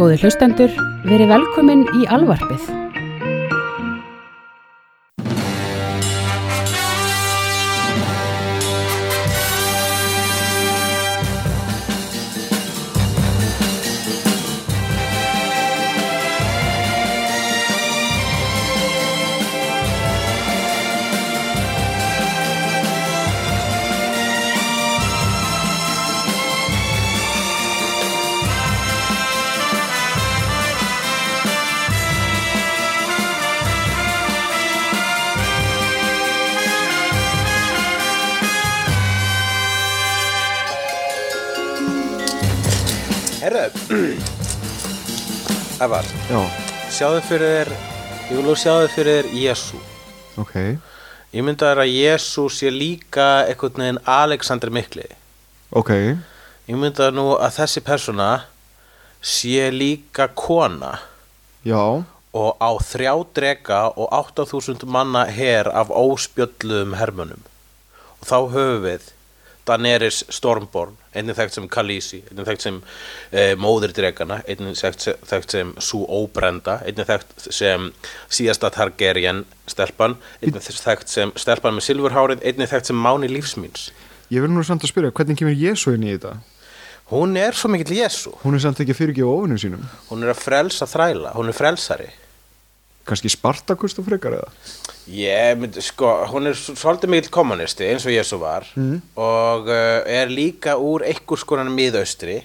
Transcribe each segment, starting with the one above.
Góði hlustendur, verið velkomin í alvarpið. Sjáðu fyrir þér Ég vil nú sjáðu fyrir þér Jésu ok. Ég myndi að Jésu sé líka einhvern veginn Alexander Mikli. Ok, Ég myndi að nú að þessi persóna sé líka kona. Já, og á þrjá drega og 8000 manna her af óspjöllum hermönum og þá höfum við Daenerys Stormborn einnig þekkt sem Khaleesi einnig þekkt sem e, móðir dregana einnig þekkt, þekkt sem Sú Óbrenda einnig þekkt sem síðasta Targaryen stelpan einnig þekkt sem stelpan með silfurhárið einnig þekkt sem Máni lífsmýns ég vil nú samt að spyrja, hvernig kemur Jésu inn í þetta? hún er svo mikill Jésu Hún er samt ekki að fyrirgefa ofinnum sínum. hún er að frelsa þræla, hún er frelsari Kanski Spartakus þú frekar eða? Ég myndi, sko, hún er svolítið mikill kommunisti eins og Jésu var og uh, er líka úr einhvers konar miðaustri.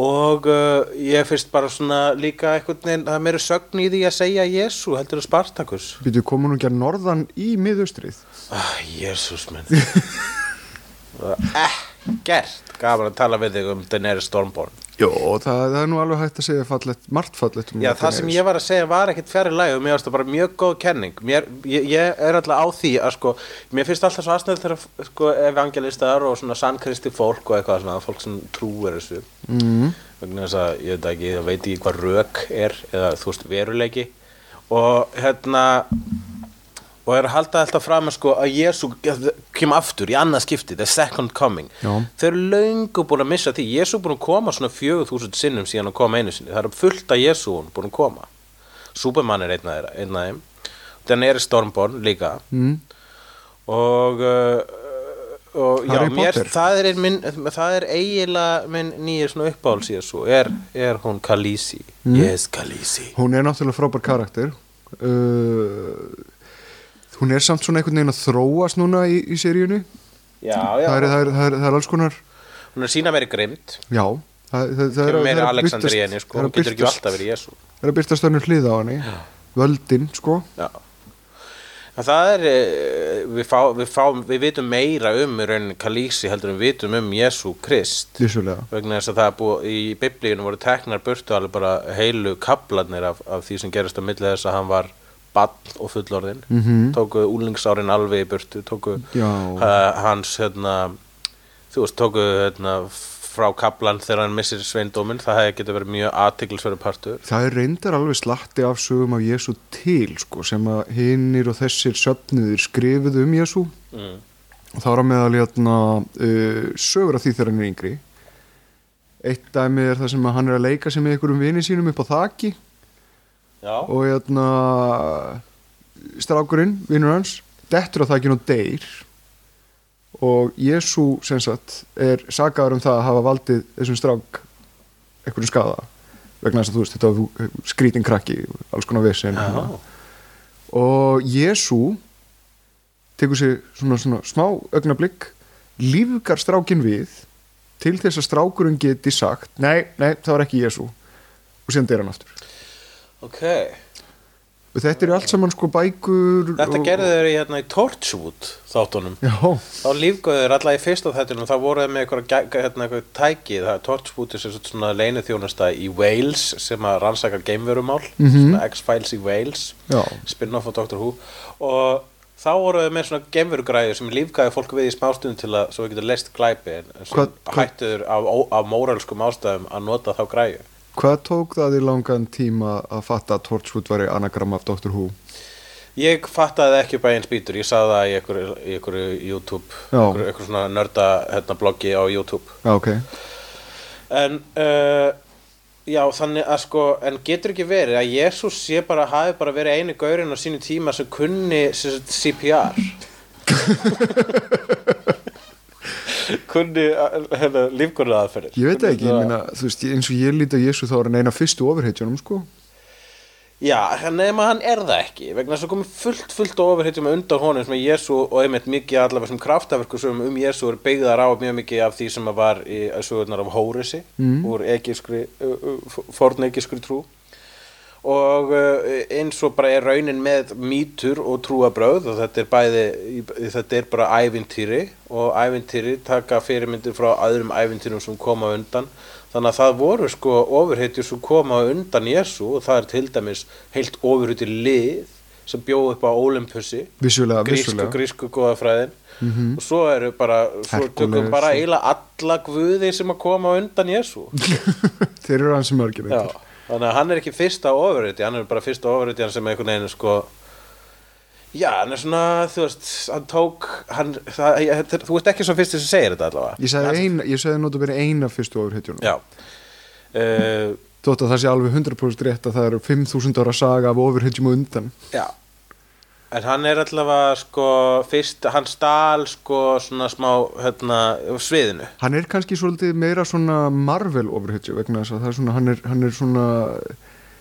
Og uh, ég finnst bara svona líka veginn, það er meira sögn í því að segja Jésu heldur að Spartakus. Býtu komu nú ekki að norðan í miðaustrið? ah, Jésús minn. Ekkert gaman að tala við þig um Daenerys Stormborn Jó, það, það er nú alveg hægt að segja fallet, margt fallet um Já, það sem ég var að segja var ekkit fjarrir læg og mér varst það bara mjög góð kenning. Mér, ég, ég er alltaf á því að sko mér finnst alltaf svo aðstæður þegar sko, evangelistar og svona sannkristi fólk og eitthvað svona, fólk sem trúir þessu. Mm. vegna þess að ég veit ekki, ég veit ekki hvað rök er eða þú veist veruleiki. Og hérna og er að halda alltaf fram sko að Jésu kem aftur í annað skipti the second coming. Já. þau eru löngu búin að missa því. Jésu er búin að koma svona fjögur þúsund sinnum síðan að koma einu sinni. Það er fullt að Jésu búin að koma. Superman er einn af af þeim. Daenerys Stormborn líka. Mm. og uh, og já, mér, það er, minn, það er eiginlega minn nýjir svona uppáhalds í þessu er, er hún Khaleesi? Mm. yes Khaleesi. Hún er náttúrulega frábær karakter. Uh, hún er samt svona einhvern veginn að þróast núna í, í seríunni. já, já, Það er, það, er, það, er, það er alls konar, hún er sína verið grimt já. Það, er, að henni sko, það er að getur ekki birtast- alltaf verið Jésu Það er að byrta stönnur hlið á henni. Völdin, sko. já það er, eh, við, fá, við, fá, við vitum meira um í rauninni Khaleesi heldur við vitum um Jésu Krist Vissulega. vegna þess að það búið í biblíunum voru teknar burtu alveg bara heilu kaplarnir af, af því sem gerist á milli þess að hann var bann og fullorðin Mhm. tóku úlingsárin alveg í burtu tóku uh, hans hérna, þú veist, tóku hérna, frá kaplan þegar hann missir sveindóminn, það hefði getið verið mjög aðtiklisverið partur. Það er reyndar alveg slatti af sögum af Jésu til sko, sem að hinnir og þessir söfniðir skrifuðu um Jésu mm. og það var að meðal hérna, uh, sögur af því þegar hann er yngri. Eitt dæmi er það sem að hann er að leika með einhverjum vini sínum upp á þaki Já, og hérna strákurinn, vinnur hans dettur á þakinu og deyr. Og Jésu sem sagt er sagaður um það að hafa valdið þessum strák einhverjum skada vegna þess að þú veist þetta skrítin krakki alls konar vissin já, og Jésu tekur sér svona, svona smá augnablík lífgar strákin við til þess að strákurinn geti sagt nei, nei, það var ekki Jésu og síðan deyr hann aftur ok. Og þetta er allt saman sko bækur Þetta og, gerðu þeir í, hérna, í Torchwood þáttunum. Já, þá lífgöðu þeir alla í fyrsta þættinum. Þá voru þeir með eitthvað, hérna, tæki. Það er Torchwood er svona leinu þjónasta í Wales sem að rannsaka geimverumál Mhm. svona X-Files í Wales spin-off á Doctor Who. Og þá voru þau með svona gemverugræður sem lífgæði fólk við í smástundum til að svo við getur leist glæpi en sem hættuður af, af móralskum ástæðum að nota þá græðu hvað tók það í langan tíma að fatta að Torchwood var í anagram af Doctor Who? Ég fattaði ekki upp að einn spýtur, ég sagði það í einhverju, í einhverju YouTube, einhverju, einhverju svona nörda hérna, bloggi á YouTube. já, ok, En uh, Já, þannig að sko, en getur ekki verið að Jésús sé bara, hafi bara verið einu gaurinn á sínu tíma sem kunni CPR kunni hérna, lífgurðu aðferðir. Ég veit ekki, ég meina, veist, eins og ég líti á Jésu þá er hann eina fyrstu ofurheitjunum, sko. Já, nema hann er það ekki vegna þess að komið fullt, fullt ofurheitjum undan honum sem er Jésu og einmitt mikið allavega sem kraftaverku sem um Jésu er byggðar á mjög mikið af því sem að var í sögurnar af Hórisi Mm. úr forn egiskri trú og uh, eins og bara er raunin með mýtur og trúabröð og þetta er bæði, þetta er bara ævintýri og ævintýri taka fyrirmyndir frá öðrum ævintýrum sem koma undan. Þannig að það voru sko ofurheitjur sem koma undan Jésu og það er til dæmis heilt ofurheitjur lið sem bjóð upp á Olympusi Vissulega, grísku, vissulega. grísku góðafræðin og svo eru bara svo tökum bara eiginlega alla guði sem að koma undan Jésu Þeir eru hans mörgir eitthvað þannig að hann er ekki fyrsta ofurriti, hann er bara fyrsta ofurriti sem einhvern veginn sko Já, hann er svona, þú veist, hann tók, hann, það, ég, þú ert ekki svo fyrsti sem segir þetta allavega. Ég sagði, ein, ég sagði nota verið eina fyrstu ofurheitjunum Já. Uh, Þótt að það sé alveg 100% rétt að það eru 5000 ára saga af ofurheitjum á undan. Já En hann er allavega sko fyrst, hann stál sko svona smá hérna sviðinu. Hann er kannski svolítið meira svona Marvel ofurheitju vegna þess að það er svona, hann er, hann er svona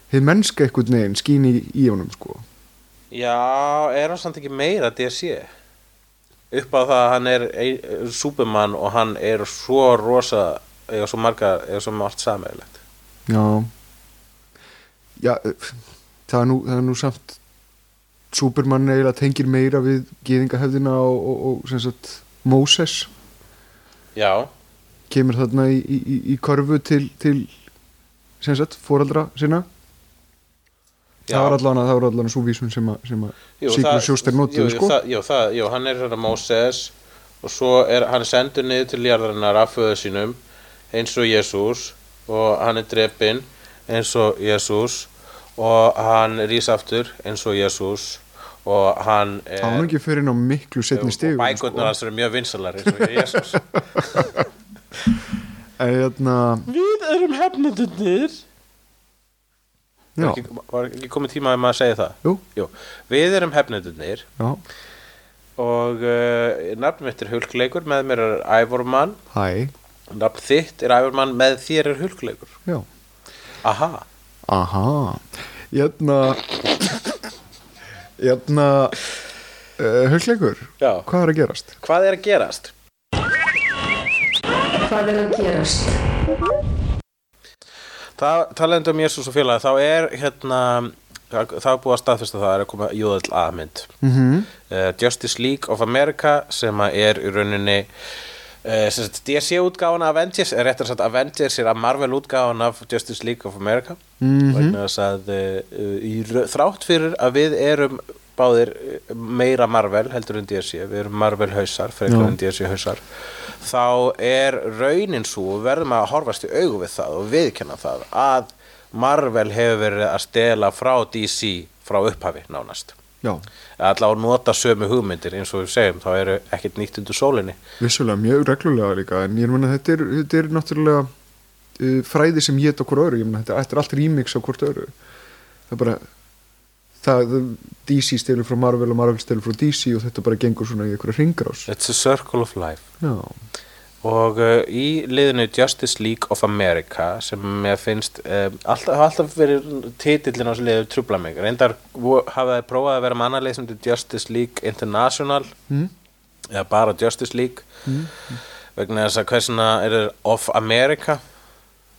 hið mennska einhvern veginn skín í, í honum, sko. Já, er hann samt ekki meira DC upp á það að hann er Superman og hann er svo rosa eða svo marga, eða svo margt sameiglegt Já. Já, það er nú, það er nú samt Superman eiginlega tengir meira við gýðingahefðina og, og, og sem sagt Moses. Já, kemur þarna í, í, í- körfu til, til sem sagt fóraldra sinna. Já. Það var allan að það var allan að svo vísun sem að, Sigur Sjóster jú, sko. jú, það, jú, hann er hérna Moses og svo er hann sendur niður til jarðarinnar af föðu sínum eins og Jésús og hann er drepinn eins og Jésús og hann rís aftur eins og Jésús og hann er var nú ekki fyrir inn á miklu setni og stegum bækurnar hans eru mjög vinsalar eins og Jésús hérna Við erum hefnendunir var ekki, var ekki komið tíma að maður segja það? Jú, Jú, við erum hefnendunir og uh, nafn mitt er Hulkleikur með mér er Ævormann. Nafn þitt er Ævormann með þér er Hulkleikur. Já, aha, aha hérna hérna uh, högleikur, já hvað er að gerast? hvað er að gerast? Hvað er að gerast? Það, talandi um Jésús og félagi þá er hérna það það er búið að staðfesta það er að koma Jóðall aðmynd Mm -hmm. uh, Justice League of America sem að er í rauninni sem sagt, DC útgáfan af Avengers er réttar sagt Avengers er að Marvel útgáfan af Justice League of America. Vegna þess að uh, í, þrátt fyrir að við erum báðir meira Marvel heldur en DC, við erum Marvel hausar frekar en DC hausar þá er raunin svo verðum að horfast í augu við það og viðkenna það að Marvel hefur verið að stela frá DC frá upphafi nánast allavega að nota sömu hugmyndir eins og við segjum, þá eru ekkert nýtt undir sólinni. Vissulega mjög reglulega líka en ég meina þetta þetta er náttúrulega uh, fræði sem ég okkur öðru. Ég meina þetta, þetta er allt remix á hvort öðru. Það er bara það, DC stelur frá Marvel og Marvel stelur frá DC og þetta bara gengur svona í einhverja ringrás It's a circle of life. Já, og uh, í liðinu Justice League of America sem mér finnst uh, alltaf, alltaf verið titillin á þessu liðu trubla mig. Reyndar vo- hafa þið prófað að vera mannalið sem þetta Justice League International. Mm? eða bara Justice League. Vegna þess að hversuna er of America?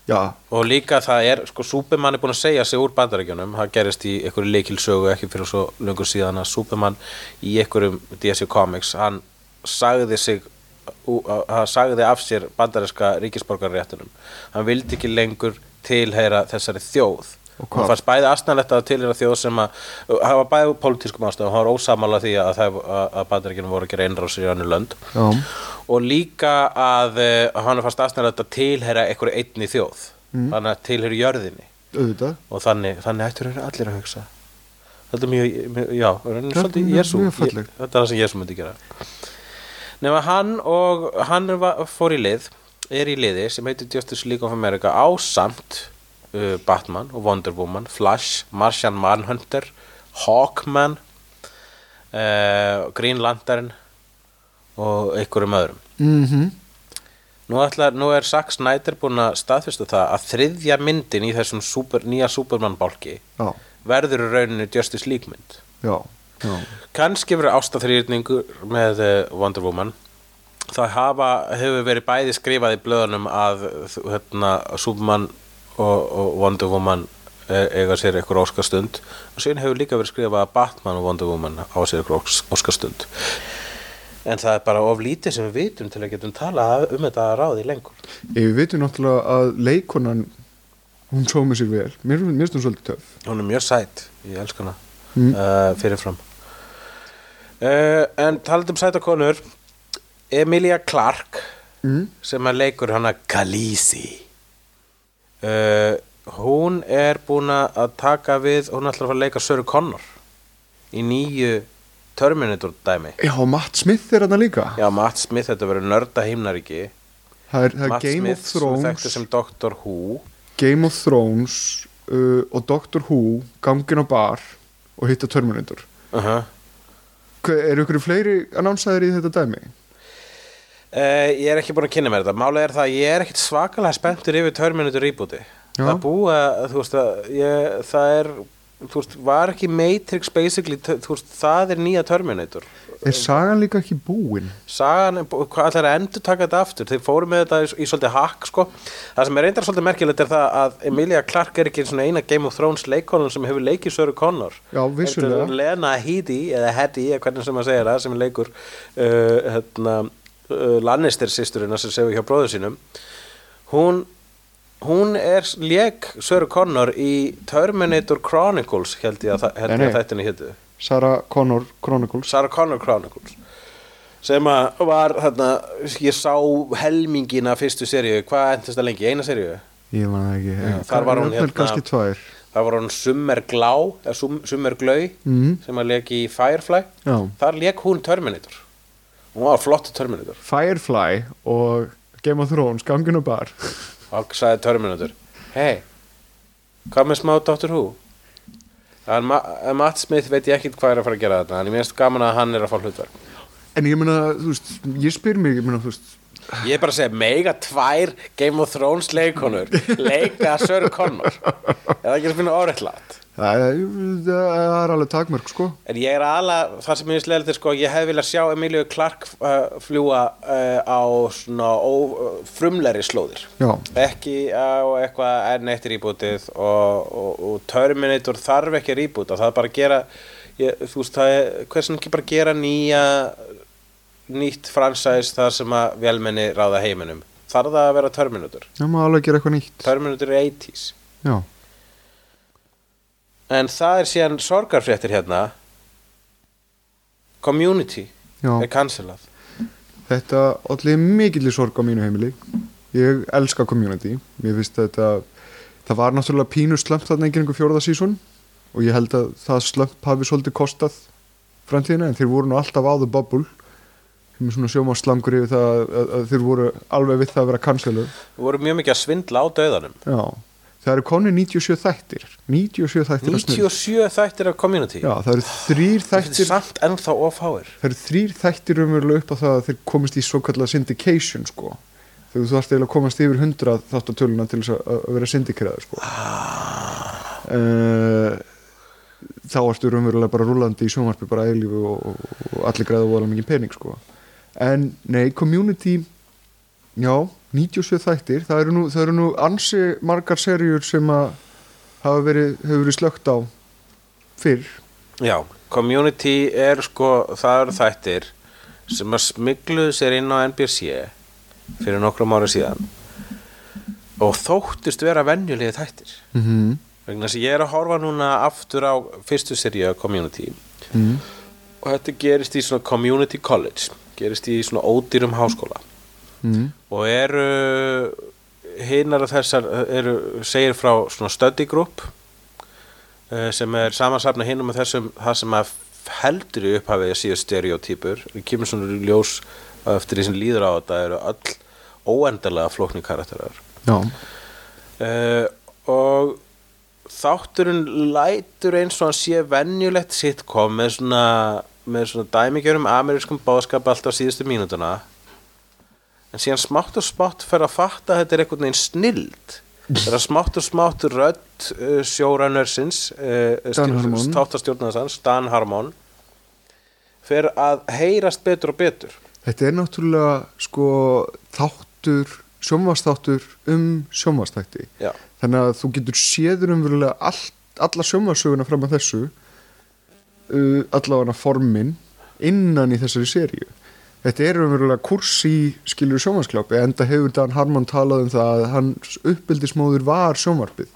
Já, og líka það er, sko, Superman er búin að segja sig úr bandarækjunum, það gerist í einhverju leikilsögu ekki fyrir svo lungur síðan að Superman í einhverjum DC Comics hann sagði sig ú- að- hann sagði af sér bandaræska ríkisborgarréttunum hann vildi ekki lengur tilheyra þessari þjóð. Hann fannst bæði aðstæðanlegt að tilheyra þjóð sem að hann var bæði pólitískum ástæðum, hann var ósamála því að, það, að, að bandarækjunum voru að gera einrásir í annu lönd. Já, og líka að uh, hann fast aðstæðanlegt að tilheyra einhverju einni þjóð. Þannig að tilheyra jörðinni. Auðvitað. Og þannig, þannig ættur þeir allir að hugsa. Þetta er mjög, mjög já, svolítið mjög- Jésu mjög fallegt. þetta er það sem Jésu myndi gera nema hann og hann var, fór í lið er í liði sem heitir Justice League of America ásamt uh, Batman og Wonder Woman Flash, Martian Manhunter Hawkman uh, Green Lantern og einhverjum öðrum. Mm Nú, ætla, nú er Zack Snyder búinn að staðfesta það að þriðja myndin í þessum super, nýja Superman-bálki já, verður rauninu Justice League mynd. já Kannski verður ástaþrýrningur með uh, Wonder Woman. Það hafa, hefur verið bæði skrifað í blöðunum að hérna, Superman og, og Wonder Woman e- eiga sér eitthvað óskastund og síðan hefur líka verið skrifað að Batman og Wonder Woman á sér eitthvað óskastund. En það er bara of lítið sem við vitum til að getum talað um þetta ráði lengur. Ég við veitum náttúrulega að leikonan hún sómi sér vel, mér finnst hún svolítið töf Hún er mjög sæt, ég elska hana Mm. uh, fyrirfram uh, En talað um sæta konur Emilia Clarke mm. sem að leikur hana Khaleesi. Uh, Hún er búin að taka við hún að fara að leika Söru Connor í nýju Terminator dæmi Já, Matt Smith er hann líka. Já, Matt Smith, þetta verður nörda himnaríki Það er, það er Matt Game Smith, of Thrones. þekktur sem Doctor Who. Game of Thrones uh, og Doctor Who gangin á bar og hitta Terminator. Uh -huh. Hva, Er ykkur fleiri annánsaðir í þetta dæmi? Uh, ég er ekki búin að kynna mér þetta Málið er það að ég er ekkit svakalega spenntur yfir Terminator rebooti Já. Það að, þú veist að ég, það er, þú veist, var ekki Matrix basically, þú veist, það er nýja Terminator Er sagan líka ekki búin? Sagan, hvað ætlar að endur taka þetta aftur þeir fóru með þetta í, í svolítið hakk sko. það sem er reyndar svolítið merkilegt er það að Emilia Clarke er ekki svona eina Game of Thrones leikonan sem hefur leikið Söru Connor Já, vissulega. Heldur Lena Headey eða Headey, eða hvernig sem maður segir það sem leikur uh, hérna, uh, Lannister sýsturina sem segur hjá bróður sínum hún hún er lék Söru Connor í Terminator Chronicles held ég að, held ég að þættinni hétu Sarah Connor Chronicles. Sarah Connor Chronicles sem að var þarna, ég sá helmingina fyrstu seríu, hvað endist það lengi, eina seríu? Ég man ekki. Já, þar var hún hérna- það var hún Summer Glá eða Sum- Summer Glau Mhm. sem að leki í Firefly. Já. þar leik hún Terminator. Hún var flott Terminator. Firefly og Game of Thrones gangin á bar og sagði Terminator. Hei, hvað með smá Doctor Who? En Ma Matt Smith veit ég ekkit hvað er að fara að gera þetta en ég minnst gaman að hann er að fá hlutverk. En ég meina, þú veist, ég spyr mig ég meina, þú veist, Ég er bara að segja, mega tvær Game of Thrones leikonur leika Sir Connor. Er það ekki að finna orðillat? Það er, alveg takmörk sko. En ég er aðla, það sem ég veist leiðilegt er sko, ég hefði viljað sjá Emilio Clark uh, fljúa uh, á svona ó, frumleri slóðir. Já, ekki á eitthvað enn eitt rýbútið og, og, og Terminator þarf ekki að rýbúta það er bara að gera ég, þú veist, það er, hversin ekki bara gera nýja nýtt fransæs þar sem að velmenni ráða heiminum? Þarf það að vera Terminator? Það má alveg gera eitthvað nýtt. Terminator er 80s Já, en það er síðan sorgarfréttir hérna. Community já. er cancelað Þetta allir mikill í sorg á mínu heimili. Ég elska community. Mér finnst þetta Það var náttúrulega pínu slömp þarna enginn einhver fjórða sísón og ég held að það slömp hafi svolítið kostað framtíðina en þeir voru nú alltaf á the bubble. Sem er svona sjóma slangur yfir það að, að, að þeir voru alveg við það að vera cancelu við vorum mjög mikið að svindla á döðanum Já, það eru konu 97 þættir. 97 þættir að snill 97 þættir af Community. Já, það eru þrýr þættir samt ennþá ofháir það eru þrýr þættir umverulega upp á það að þeir komist í svo kallað syndication sko. Þegar þú þarfst eiginlega að komast yfir 100 þáttatöluna til þess að, að vera syndikeraður sko. Uh, þá ertu raunverulega bara rúlandi í sjónvarpi bara eilífu og, og, og allir græða voða mikið pening sko. En nei, community já, 97 þættir það eru nú, það eru nú ansi margar serjur sem að hafa verið, hefur verið slögt á fyrr Já, community er sko, það eru þættir sem að smigluðu sér inn á NBC fyrir nokkrum ára síðan og þóttist vera venjulegi þættir mm -hmm. þess að ég er að horfa núna aftur á fyrstu seríu community Mm. og þetta gerist í svona community college gerist í svona ódýrum háskóla Mm. Og eru hinnar af þessar eru, segir frá svona study group eh, sem er samansafna hinum af þessum það sem að heldur í upphafið að síðu stereotypur við kemur svona ljós að eftir því sem líður á þetta eru öll óendalega flóknir karakterar. Uh, og þátturinn lætur eins og hann sé venjulegt sitcom með svona, með svona dæmigjörum amerískum bóðskap alltaf síðustu mínútuna en síðan smátt og smátt fer að fatta að þetta er einhvern veginn snild þegar smátt og smátt rödd uh, sjóranörsins uh, hans, Dan Harmon fer að heyrast betur og betur Þetta er náttúrulega sko þáttur, sjónvastáttur um sjónvastætti. Já. Þannig að þú getur séður umverulega all, alla sjónvastöguna fram að þessu, uh, allavega formin, innan í þessari seríu. Þetta er umverulega kurs í skilur sjónvasklápi, enda hefur Dan Harmon talað um það að hans uppbyldismóður var sjónvarpið.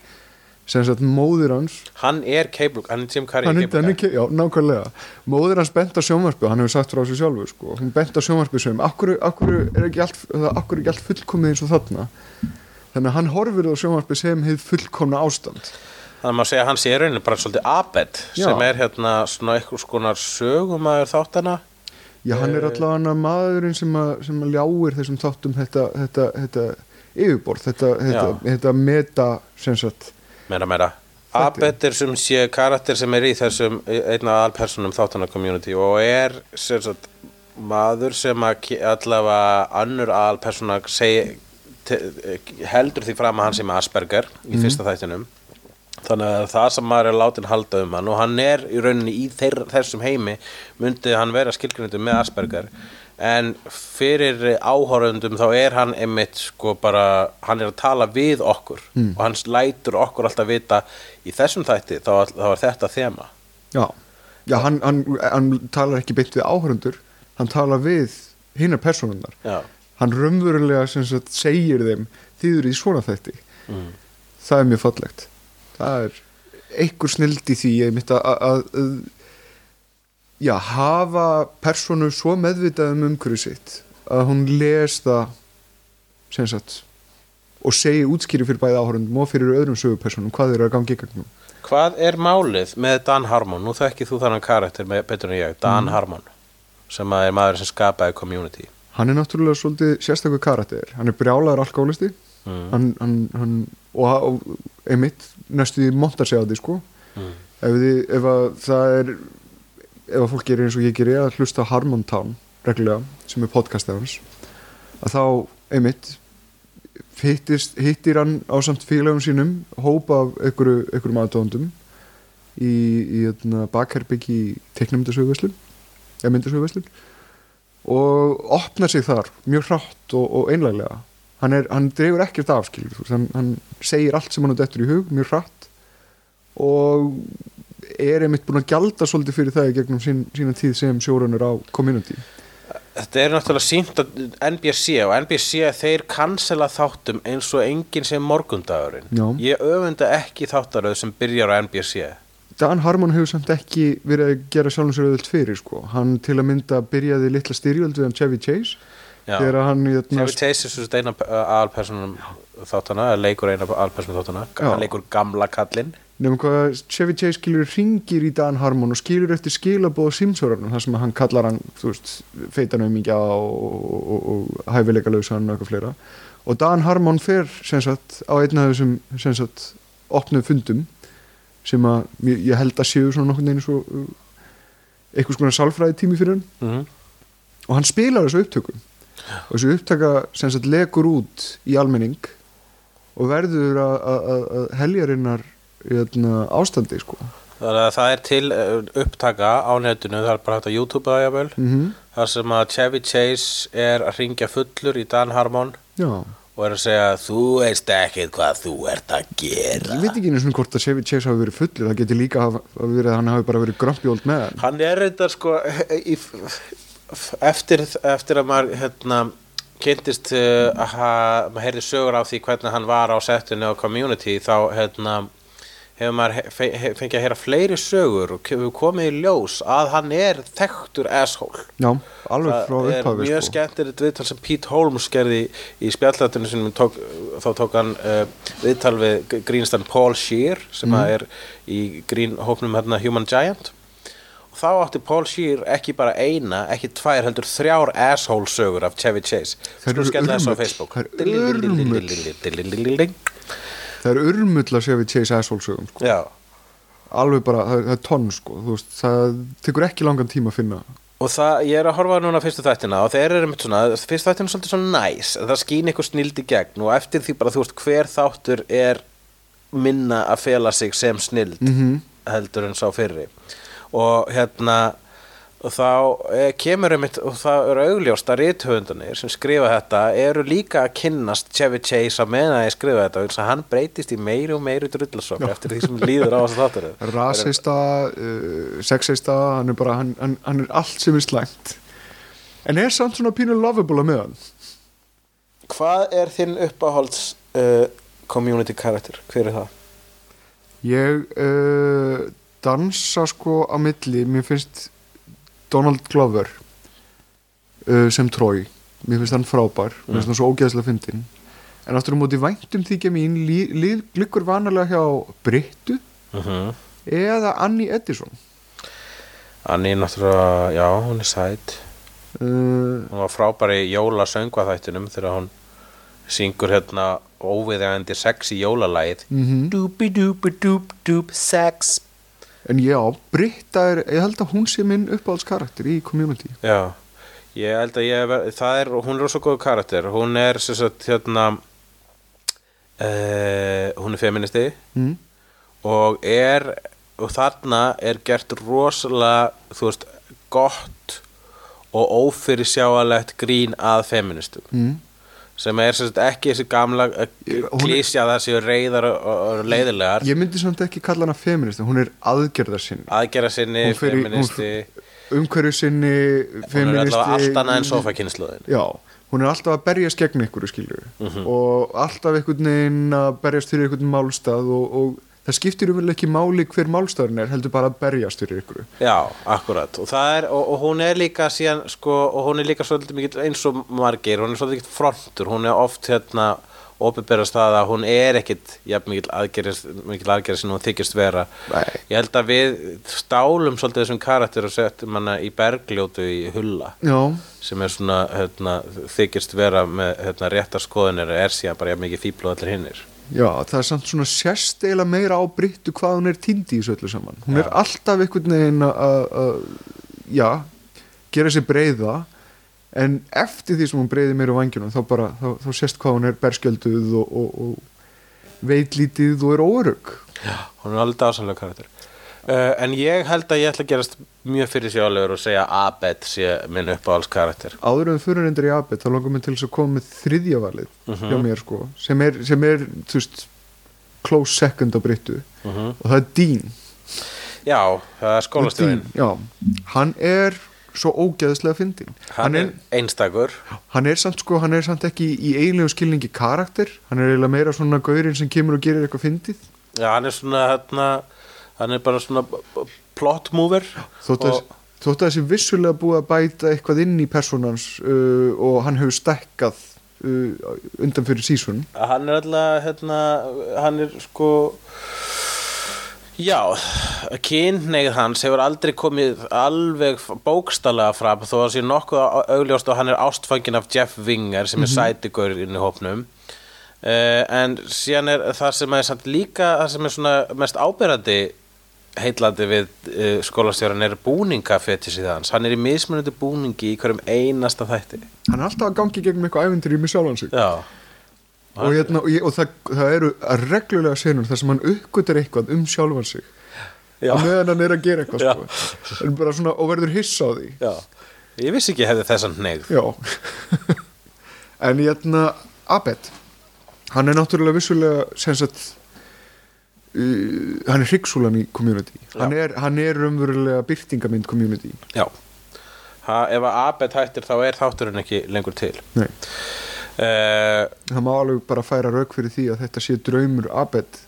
Sem sagt móðir hans hann er Cable, hann er Jim Carrey hann er, hann er, já, nákvæmlega móðir hans bent á sjónvarpið, hann hefur sagt frá þessu sjálfur sko. hún bent á sjónvarpið sem akkur, akkur, er ekki allt, akkur er ekki allt fullkomið eins og þarna þannig að hann horfir á sjónvarpið sem hefur fullkomna ástand þannig að maður segja að hann sé í rauninni bara svolítið Abed Já. sem er hérna svona eitthvað skonar sögumæður þáttana já, hann er Eh. allavega maðurinn sem, að, sem að ljáir þessum þáttum þetta, þetta, þetta yfirborð þetta, þetta, meta sem sagt meira Þetta. Abed er sem sé karakter sem er í þessum einna alpersonum þáttana community og er sem sagt maður sem að allavega annur alpersona heldur því fram að hann með Asperger í fyrsta þættinum þannig að það sem maður er látin halda um hann og hann er í rauninni í þeir, þessum heimi myndi hann vera skilgrindum með Asperger. En fyrir áhorfundum þá er hann einmitt sko bara, hann er að tala við okkur. Og hann lætur okkur alltaf vita í þessum þætti þá, þá er þetta þema. Já, já hann, hann, hann talar ekki beint við áhörundur hann talar við hinnar personunnar Já, hann raunverulega sagt, segir þeim þýður í svona þætti. Mm. það er mjög fallegt það er einhver snild í því að, já, hafa personu svo meðvitað um umhverju sitt að hún les það sem sagt og segi útskýri fyrir bæði áhörundum og fyrir öðrum sögupersonum hvað eru að gangi í gegnum. Hvað er málið með Dan Harmon? Nú þekkið þú þannig karakter með, betur en ég, Dan Harmon sem er maður sem skapaði community. Hann er náttúrulega svolítið sérstakur karakter. Hann er brjálaður alkoholisti mm. hann, hann, hann, og, einmitt næstu því montar sig á því sko Mm. ef, þið, ef að það er ef að fólk gerir eins og ég gerir að hlusta á Harmon Town reglulega sem er podcastið hans að þá einmitt hittist, hittir hann á samt félagum sínum hópa af einhverju, einhverjum aðdóndum í, í hérna, bakherbyggi í teiknumyndasöguverslun eða myndasöguverslun og opnar sig þar mjög hrátt og, og einlæglega hann, er, hann dreifur ekkert afskilur hann, hann segir allt sem hann er dettur í hug mjög hratt og er einmitt búin að gjalda svolítið fyrir það í gegnum sín, sína tíð sem sjórunur á community Þetta er náttúrulega sínt á NBC og NBC þeir cancela þáttum eins og enginn sem morgundagurinn Já. Ég öfunda ekki þáttaröð sem byrjar á NBC Dan Harmon hefur samt ekki verið að gera sjálfum sér auðvöld fyrir sko. hann til að mynda byrjaði litla styrjöld við hann Chevy Chase. Þegar hann Chevy Chase er svo sem eina aðalpersonum þáttana, eða leikur eina aðalpersonum þáttana hann leikur gamla kallinn. Nefnum hvað Chevy Chase skilur ringir í Dan Harmon og skilur eftir skilabóð símsórarnum þar sem hann kallar hann þú veist, feitanumingja og, og, og, og hæfileika lausan og eitthvað fleira. Og Dan Harmon fer sagt á einn af þessum sagt opnuð fundum sem að ég, held að séu svona nokkurn veginn svo uh, eitthvað skona sálfræði tími fyrir hann. Mm -hmm. og hann spilar þessu upptöku og þessu upptaka sem sagt legur út í almenning og verður að- að að- að heljarinnar hérna, ástandi sko. Að það er til eh, upptaka á netinu, það er bara hægt að YouTube það jável mm þar sem að Chevy Chase er að ringja fullur í Dan Harmon já, og er að segja þú veist ekkert hvað þú ert að gera. Ég veit ekki eins og hvort að Chevy Chase hafi verið fullur, það geti líka hafa verið að hann hafi bara verið grumpy old man. Hann er reyndar sko í, eftir, eftir að maður hérna, kynntist uh, að maður heyrði sögur af því hvernig hann var á settinu á community þá hérna hefur maður fe- fengið að heyra fleiri sögur og komið í ljós að hann er þekktur asshole já, alveg frá það er upphafi mjög sko. skemmtilegt viðtal sem Pete Holmes gerði í spjallatinu sinum tók, þá tók hann uh, viðtal við grínstan Paul Scheer sem mm. er í grín hópnum hérna, Human Giant þá átti Paul Scheer ekki bara eina ekki tvær heldur þrjár asshole sögur af Chevy Chase eru skella þessu á. Facebook Þær eru urmull. það er urmull að við Chase Asshole sögum sko. Alveg bara, það, það er tonn sko veist, það tekur ekki langan tíma að finna og það, ég er að horfa núna fyrstu þættina og þeir eru mitt svona, fyrstu þættina er svolítið svona næs það skýn eitthvað snild í gegn og eftir því bara, þú veist, hver þáttur er minna að fela sig sem snild Mhm. heldur en sá fyrri og hérna og þá e, kemur einmitt og það eru augljóst að rithöfundanir sem skrifa þetta eru líka að kynnast Chevy Chase að meina að ég skrifa þetta að hann breytist í meiri og meiri drullasokk eftir því sem líður á þess að þáttur rasista, uh, sexista hann er bara, hann, hann, hann er allt sem er slæmt en er samt svona pínu lovable að með hann Hvað er þinn uppáhalds uh, community karakter? Hver er það? ég uh, dansa sko á milli, mér finnst Donald Glover uh, sem Troy mér finnst hann frábær, mér finnst hann svo ógeðslega fyndin en aftur á móti væntum þykja mín liggur vanalega hjá Brittu Uh -huh. eða Annie Edison. Annie náttúrulega, já, hún er sæt. Uh, Hún var frábær í jóla söngvaþættinum þegar hún syngur hérna óviðjandi sex í jólalægið. Mm Doopi doopi doop doop sex en já, Britta er ég held að hún sé minn uppáhaldskarakter í community Já, ég held að ég ver, það er, hún er svo góð karakter hún er sem sagt hérna uh, hún er feministi mm. og er og þarna er gert rosalega þú veist, gott og ófyrirsjáalegt grín að feministum Mm. Sem er sem sagt, ekki þessi gamla er- klísja það séu reyðar og, og, leiðilegar ég myndi samt ekki kalla hana feminist hún er aðgerðarsinni aðgera sinni, Hún fer í- feministi umhverju sinni hún er feministi allavega allt annað en sofakynsluðin já, hún er alltaf að berjast gegn einhverju skilju og alltaf einhvern veginn að berjast fyrir einhvern málstað og, og það skiptir um ekki máli hver málstaðurinn er heldur bara að berjast fyrir einhverju Já, akkurat. Og, það er, og, og hún er líka síðan sko, og hún er líka svolítið mikið eins og margir, hún er svolítið mikið frontur. Hún er oft hérna opinberast það að hún er ekkit jafn mikil aðgerðis sem hún þykist vera. Nei. ég held að við stálum svolítið þessum karakter og settum hana í bergljótu í hulla já, sem er svona hérna, þykist vera með hérna, réttar skoðunir er síðan bara jafn mikið fíbl og allir hinnir já, það er samt svona sérst eiginlega meira á Brittu hvað hún er týndi í þessu öllu saman. Hún er alltaf einhvern veginn að- já, gera sér breiða en eftir því sem hún breiði meira á vangjunum þá bara, þá, þá sést hvað hún er berskjölduð og, og, og veitlítið og er óörug hún er alveg dásamlega karakter uh, en ég held að ég ætla að gerast mjög fyrir sjálfur og segja Abed sé minn uppáhalds karakter áður en fyrir endur í abet þá langar mér til þess að koma með þriðja valið hjá mér sko sem er, sem er þú veist close second á Brittu. Mhm. og það er Dean. Já, það er skólastjóðin Dean, já, hann er svo ógeðslega fyndin hann er einstakur. Hann er samt sko, hann er samt ekki í eiginlegu skilningi karakter, hann er eiginlega meira svona gaurinn sem kemur og gerir eitthvað fyndið. Já, hann er svona hérna, hann er bara svona plot mover þótt að, þótt að þessi vissulega búið að bæta eitthvað inn í personans uh, og hann hefur stekkað uh, undan fyrir sísun hann er alltaf hérna, hann er sko já kynneið hans hefur aldrei komið alveg bókstallega fram þó að sé nokkuð augljóst og hann er ástfangin af Jeff Winger sem er sætigur inn í hópnum. Uh, en síðan er það sem er líka það sem er svona mest ábyrrandi heitlandi við uh, skólastjóran er búningafetisið hans. Hann er í mismunandi búningi í hverjum einasta þætti. Hann er alltaf að gangi gegnum eitthvað æventyri með sjálfan sig. Já. Og, hérna, og, ég, og það, það eru reglulega senur þar sem hann uppgötur eitthvað um sjálfan sig. Já. og meðan hann er að gera eitthvað sko. Svona, og verður hissa á því. Já, ég vissi ekki að hefði þessan já. En hérna Abed hann er náttúrulega vissulega sem sagt hann er hryggsúlan í community. Hann er, hann er umverulega byrtingamind community. Já. Ha, Ef að Abed hættir þá er þátturinn ekki lengur til. Nei. uh, það má alveg bara færa rauk fyrir því að þetta sé draumur Abed.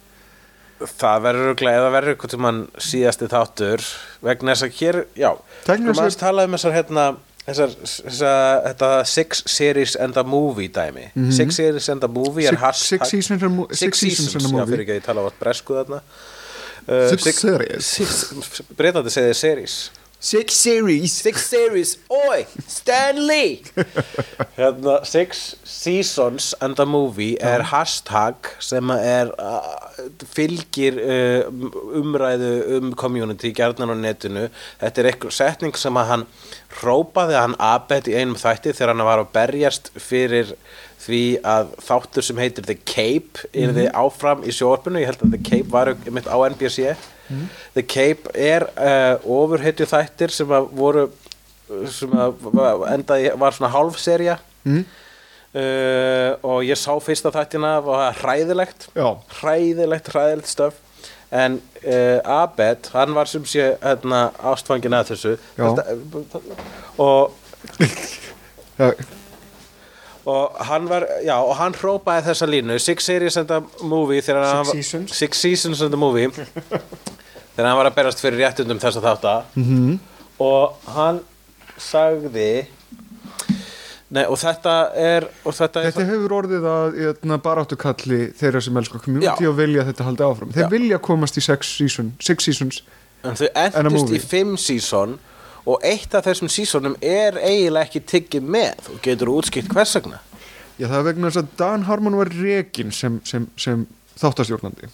Það verður örugglega- eða verður eitthvað til mann síðasti þáttur vegna þess að hér, já Tæknilega maður séð- talaði um þessar hérna þessar, þessar, þetta six series and a movie dæmi six series and a movie er Mhm. Six- six seasons and a mo- six, seasons and a já, movie. fyrir ekki að ég tala á bresku þarna uh, Six series. six, breytandi segði series Six series. Six series, oi, Stan Lee. Hérna, Six seasons and a movie er hashtag sem er uh, fylgir uh, umræðu um community gjarnan á netinu. Þetta er eitthvað setning sem að hann hrópaði hann abed í einum þætti þegar hann var að berjast fyrir því að þáttur sem heitir The Cape er þið áfram í sjóarpinu ég held að The Cape var mitt á NBC The Cape er uh, ofurhetju þættir sem að voru sem að endaði var svona hálfserja Mm. uh, og ég sá fyrsta þættina og það var hræðilegt? Já. hræðilegt, hræðilegt stöf. En uh, Abed hann var sem sé hérna, ástfangin að þessu. Þetta, og Já, og hann var, já, og hann hrópaði þessa línu Six Series and a Movie Six var- Seasons. Six Seasons and a Movie þegar hann var að berast fyrir réttundum þessa þátta Mhm. og hann sagði nei, og þetta er og þetta er Þetta hefur orðið að hérna, baráttu kalli þeirra sem elskar community Já. og vilja að þetta haldi áfram. Þeir Já. vilja komast í sex, season, six seasons. en þau endist í fimm season og eitt af þessum seasonum er eiginlega ekki tiggið með og getur útskipt hvers vegna Já, það er vegna þess að Dan Harmon var rekin sem, sem, sem þáttastjórnandi.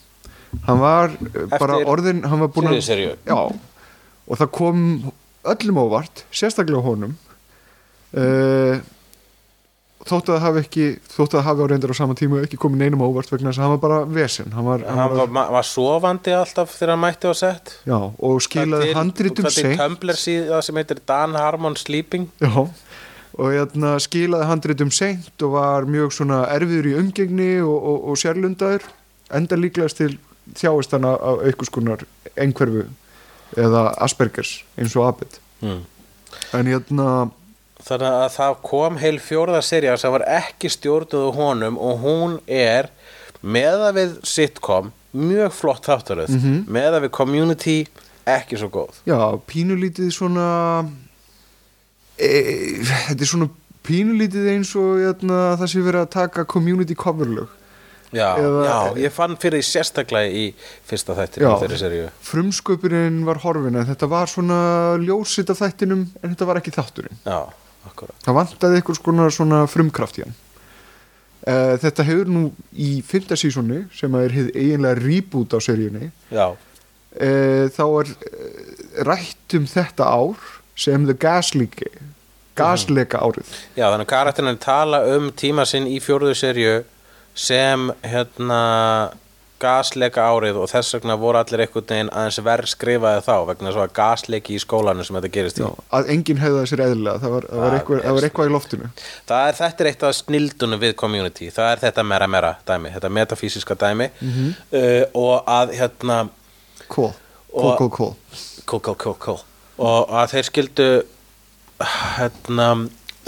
Hann var eh, bara orðin, hann var búin að... Já, og það kom öllum óvart, sérstaklega honum. Uh, þótt að það hafi ekki, þótt að það hafi á reyndar á sama tíma ekki komið neinum á óvart vegna þess að hann var bara vesinn. Hann var, hann var, var, var sofandi alltaf þegar hann mætti á sett Já, og skilaði handritum Það er seint. Tumblr síða sem heitir Dan Harmon Sleeping Já, og hérna skilaði handritum seint og var mjög svona erfiður í umgengni og, og, og sérlundaður enda líklegast til þjáist hann af einhvers konar einhverfu eða Aspergers eins og Abed mm. en hérna, Þannig að það kom heil fjórða serja sem var ekki stjórnuð á honum og hún er með að við sitcom mjög flott þáttaröð Mhm. með að við community ekki svo góð já, pínulítið svona e, þetta er svona pínulítið eins og hérna, það sé verið að taka community coverlög Já, Eða- já, ég fann fyrir því sérstaklega í fyrsta þættinu Já. þeirri serju frumsköpurinn var horfin en þetta var svona ljósitt af þættinum en þetta var ekki þátturinn Já, akkurat. Það vantaði konar svona frumkraft í hann. Uh, þetta hefur nú í fymta sísoni sem er eiginlega reboot á seríunni uh, þá er uh, rætt um þetta ár sem The Gasleak gasleka árið. Já þannig að karakterinn tala um tíma sinn í fjórðu serju sem hérna gasleika árið og þess vegna voru allir einhvern veginn aðeins verð skrifaði þá vegna svo að gasleiki í skólanu sem þetta gerist í. Já, að enginn hefði sér eðlilega það var, það var, eitthvað, það var eitthvað í loftinu. Er, þetta er eitt af snildunum við community það er þetta mera mera dæmi þetta metafísiska dæmi uh, og að hérna cool, cool, cool, cool. Cool, cool, cool, cool. Og að þeir skildu hérna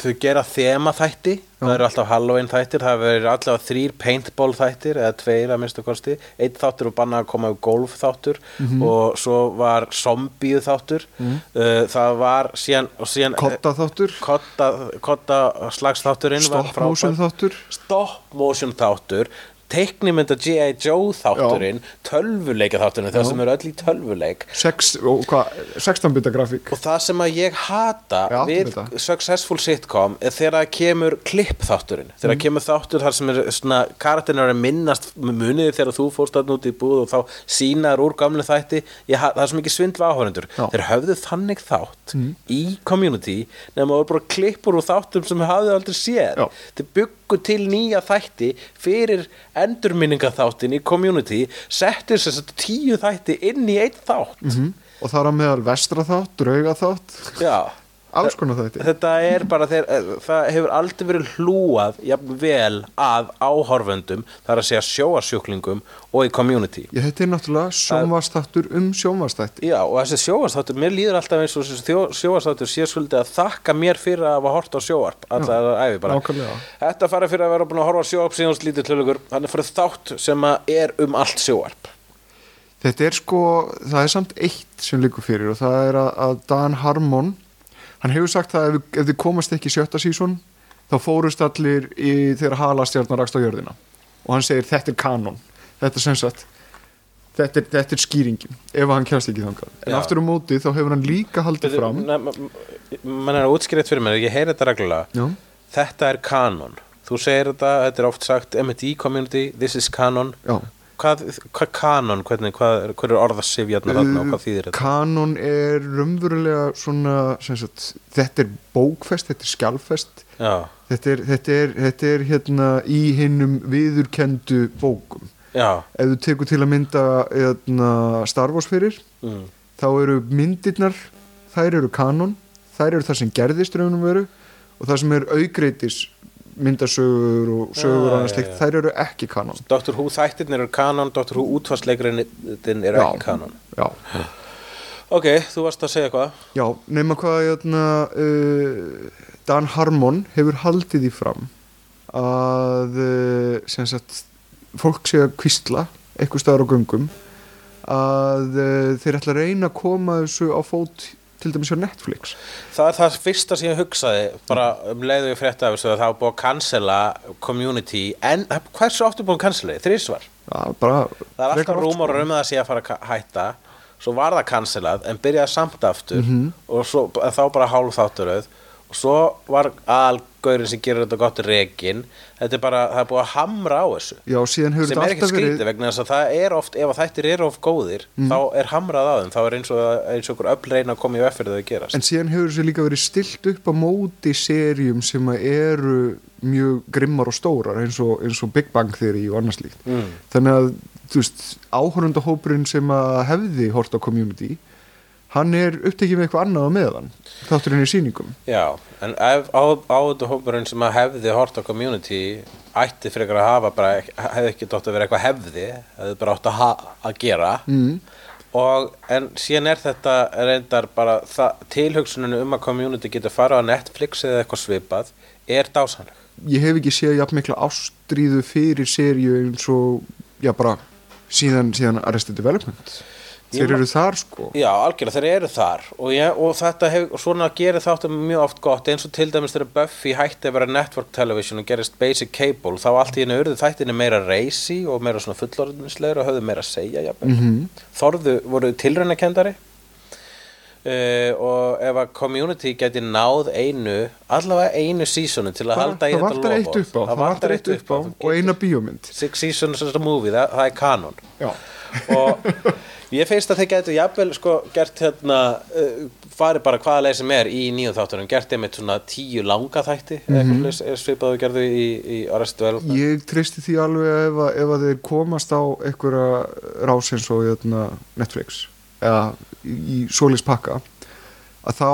þau gera þema þætti það eru alltaf Halloween þættir það verður allavega þrýr paintball þættir eða tveir að minnstu kosti. Einn þáttur og bannað að koma á golf þáttur og svo var zombíu þáttur uh, það var síðan, síðan kotta þáttur, kotta, kotta slagsþátturinn var stop motion þáttur. Stop motion þáttur teiknimynda G.I. Joe þátturinn tölvuleika þátturinn það sem eru öll í tölvuleik sex, og hvað, 16 bita grafík og það sem að ég hata Já, við þetta. successful sitcom er þegar það kemur klipp þátturinn þegar Mm. það kemur þáttur þar sem er svona karakterin er að minnast muniði þegar þú fórst þarna út í búð og þá sínaður úr gamlu þætti ég, það er svo mikið svindl áhörundur. Mm. þeir höfðu þannig þátt í community nema það voru bara klippur úr þáttum sem hafðu aldrei séð þeir byggu til nýja þætti fyrir endurminningaþáttin í community settur þess að tíu þætti inn í einn þátt. Mm og það er að meðal vestra þátt, drauga þátt já alls konar þætti. Þetta er bara þeir, eh, það hefur aldrei verið hlúað jafn vel að áhorfendum þar að segja sjóarsjúklingum og í community. Já, þetta er náttúrulega sjónvastáttur um sjónvastætti Já, og þessi sjóarsþáttur, mér líður alltaf eins og þessi sjóarsþáttur sé svolítið að þakka mér fyrir að hafa hort á sjóarp alltaf æfi bara. nákvæmlega. Þetta fara fyrir að vera búin að horfa sjóarp síðan slítið tlölugur, þannig fyrir þátt sem er um allt sjóarp Þetta er sko, það er samt eitt sem líkur fyrir og það er að Dan Harmon hann hefur sagt það ef, ef þið komast ekki sjötta sísón þá fórust allir í þegar halastjarnar rakst á jörðina. Og hann segir þetta er kanon. Þetta er sem sagt þetta er, þetta er skýringin ef hann kjast ekki þangað. En Já. aftur á móti þá hefur hann líka haldið fram mann er þetta fyrir mér, ég heyri þetta reglulega. Þetta er kanon. Þú segir þetta, þetta er oft sagt M&E community, this is canon. Já hvað, hvað kanon, hvernig, hvað, hvað er orðasifjarnar þarna og hvað þýðir þetta? kanon er raunverulega svona sagt, þetta er bókfest, þetta er skjálfest. Já, þetta er, þetta er, þetta er hérna í hinnum viðurkendu bókum. Já, ef þú tekur til að mynda hérna, Star Wars fyrir mm. þá eru myndirnar þær eru kanon, þær eru það sem gerðist raunum veru og það sem er augreitis myndasögur og sögur og annað slikt, þær eru ekki kanon Dr. Who þættirnir eru kanon Dr. Who útfarsleikurinn er Já. ekki kanon já, ok, þú varst að segja hvað já nema hvað hérna, uh, Dan Harmon hefur haldið í fram að uh, sagt fólk sé að kvistla eitthvað staðar á göngum að uh, þeir ætla að reyna að koma þessu á fót til dæmis á Netflix það er það fyrsta sem ég hugsaði bara um leiðu ég frétta af þessu að það var búið að cancela community en hversu áttu búið að cancela þið? Þrísvar? Það er alltaf rúmur sko. um að það sé að fara að hætta svo var það cancelað en byrjaði samt aftur og svo, þá bara hálf þátturöð og svo var algaurin sem gerir þetta gott rekin þetta er bara, það er búið að hamra á þessu. Já, síðan hefur sem þetta er ekki alltaf skrítið verið vegna þess að það er oft ef þættir eru of góðir þá er hamrað á þeim. Þá er eins og, eins og okkur öll reyna að koma í veg fyrir þau að gerast. En síðan hefur þessu líka verið stilt upp á móti serjum sem eru mjög grimmar og stórar eins og, eins og Big Bang Theory og annars líkt. mm. Þannig að, þú veist, áhörundahópurinn sem hefði hort á community, hann er upptekið með eitthvað annað á meðan, þátturinn í sýningum. Já, en ef á, áður hópurinn sem að hefði hort á community ætti frekar að hafa bara, hefði ekki dótt að vera eitthvað hefði hefði bara átt að, að gera Mm. og en síðan er þetta reyndar bara tilhugsuninu um að community getur fara á Netflix eða eitthvað svipað er dásanleg Ég hef ekki séð jafn mikla ástríðu fyrir serju eins og, já bara, síðan, síðan Arrested Development. Þeir eru þar, sko. Já, algjörlega, þeir eru þar og, ég, og þetta hef, og svona gerir þáttum mjög oft gott eins og til dæmis þegar Buffy hætti að vera network television og gerist basic cable þá allt í henni urðu þættinni meira racy og meira svona fullorðinslegur og höfðu meira að segja. Mm Þorðu voru tilraunakendari uh, og ef að community geti náð einu allavega einu seasonu til að halda í það þetta vantar eitt upp á, það upp á og eina bíómynd. Six seasons of the movie, það, það er kanon Já. Og ég finnst að þeir getur jafnvel sko gert hérna uh, farið bara hvaða leið sem er í nýjum þáttunum. Gert einmitt svona tíu langa þætti mm -hmm. eitthvað svipaðu gerðu í, í Development. Ég treysti því alveg ef, ef að þeir komast á einhverja rás eins og jötna, Netflix eða í, solis pakka að þá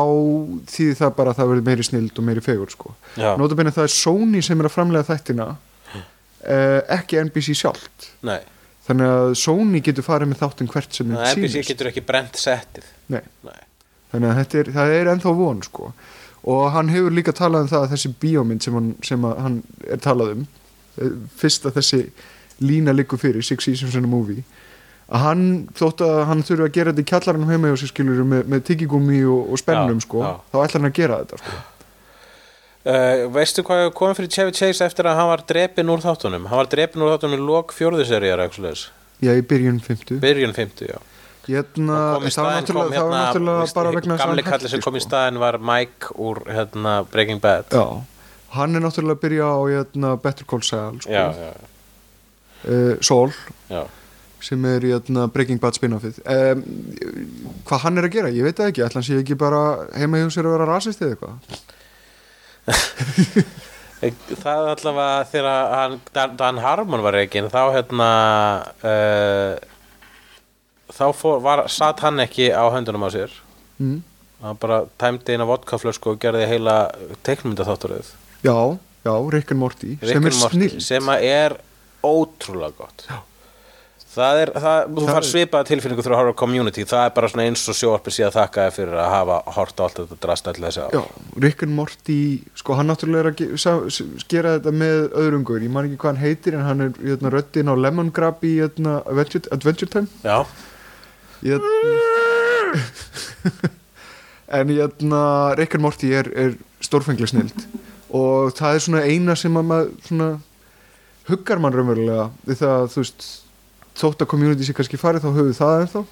þýðir það bara að það verður meiri snild og meiri fegur sko. Notabene það er Sony sem er að framlega þættina eh, ekki NBC sjálft. Nei, þannig að Sony getur farið með þáttin hvert sem Nei þeim NBC getur ekki brent settið Nei. Nei. þannig að er, það er ennþá von sko. og hann hefur líka talað um það að þessi bíómynd sem hann, sem hann er talað um eh, fyrst að þessi lína liggur fyrir Six Seasons in a Movie að hann þótt að hann þurfi að gera þetta í kjallaranum heima hjá sér skilur með, með tyggigúmi og, og spennum sko, þá ætlar hann að gera þetta sko. Uh, veistu hvað kom fyrir Chevy Chase eftir að hann var drepin úr þáttunum? Hann var drepin úr þáttunum í lok fjórðuserjar já, í byrjun 50 byrjun 50, já. Hérna, í það var náttúrulega, var náttúrulega veist, bara vegna gamli hann kalli sem kom í sko. staðin var Mike úr hérna, Breaking Bad. Já, hann er náttúrulega að byrja á hérna, Better Call Saul sko. uh, Saul sem er í hérna, Breaking Bad spin-offið. Um, hvað hann er að gera, ég veit það ekki. Ætla hann sé ekki bara heima hjá sér að vera rasist eða eitthvað það er allavega þegar hann, Dan, Harmon var reikin þá hérna uh, þá fór, var, satt hann ekki á höndunum á sér mm. hann bara tæmdi eina vodkaflösku og gerði heila teiknumyndaþátturöð já, já, Rick and Morty sem er snill sem er ótrúlega gott já. Það er, það, þú far svipaða tilfinningu þurfa að horfa á community, það er bara svona eins og sjóarpi síðan þakka þér fyrir að hafa hort á allt þetta drast allir þessi ár. Já, Rick and Morty sko hann náttúrulega er að ge sa- s- gera þetta með öðrungur, ég man ekki hvað hann heitir en hann er hérna, röddinn á Lemon Grab í hérna, Adventure, Adventure Time. Já, Ég- en hérna Rick and Morty er, er stórfenglega snild og það er svona eina sem að maður huggar mann raunverulega við það að þú veist þótt að community sé kannski farið þá höfum við það ennþá.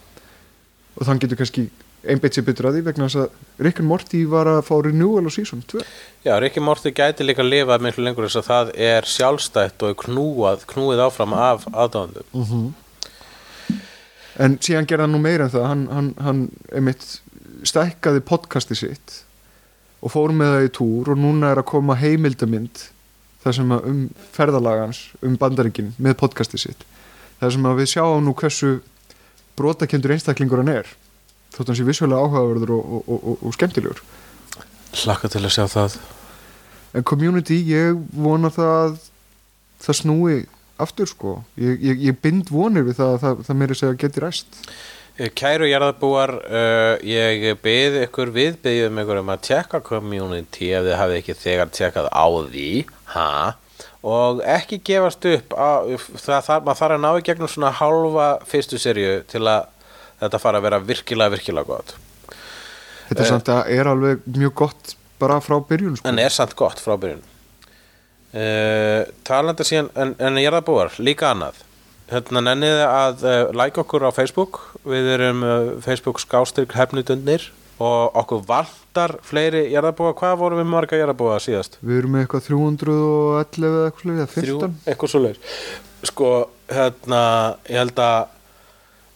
Og þann getur kannski einbeitt sér betur að því vegna þess að Rick and Morty var að fá renewal á season 2 Já, Rikki Morty gæti líka lifað miklu lengur þess að það er sjálfstætt og knúað, knúið áfram af aðdáðandum. en síðan gerði hann nú meira en það. Hann, hann, hann einmitt stækkaði podcasti sitt og fór með það í túr og núna er að koma heimildamind það sem að um ferðalagans um bandaríkin með podcasti sitt það sem að við sjáum nú hversu brotakendur einstaklingur hann er þótt hann sé vissulega áhugaverður og, og, og, og, skemmtilegur Hlakka til að sjá það. en community, ég vona það það snúi aftur sko ég, ég, ég bind vonir við það að það, það meiri segja geti ræst Eh, Kæru jarðabúar, uh, ég byrð ykkur viðbyrðum ykkur um að tjekka community ef þið hafið ekki þegar tjekkað á því, ha? Og ekki gefast upp, á, það, það, maður þarf að ná í gegnum svona hálfa fyrstu serju til að þetta fara að vera virkilega, virkilega gott. þetta er samt að er alveg mjög gott bara frá byrjun sko. En er samt gott frá byrjun. Uh, talandi síðan, en, en jarðabúar, líka annað. Hérna nenniði að uh, like okkur á Facebook Við erum uh, Facebook skástyrk hefnudundir og okkur vantar fleiri jarðabúa Hvað vorum við marga jarðabúa síðast? við erum með eitthvað 311 eða eitthvað eða 15 eitthvað svo leir Sko, hérna, ég held að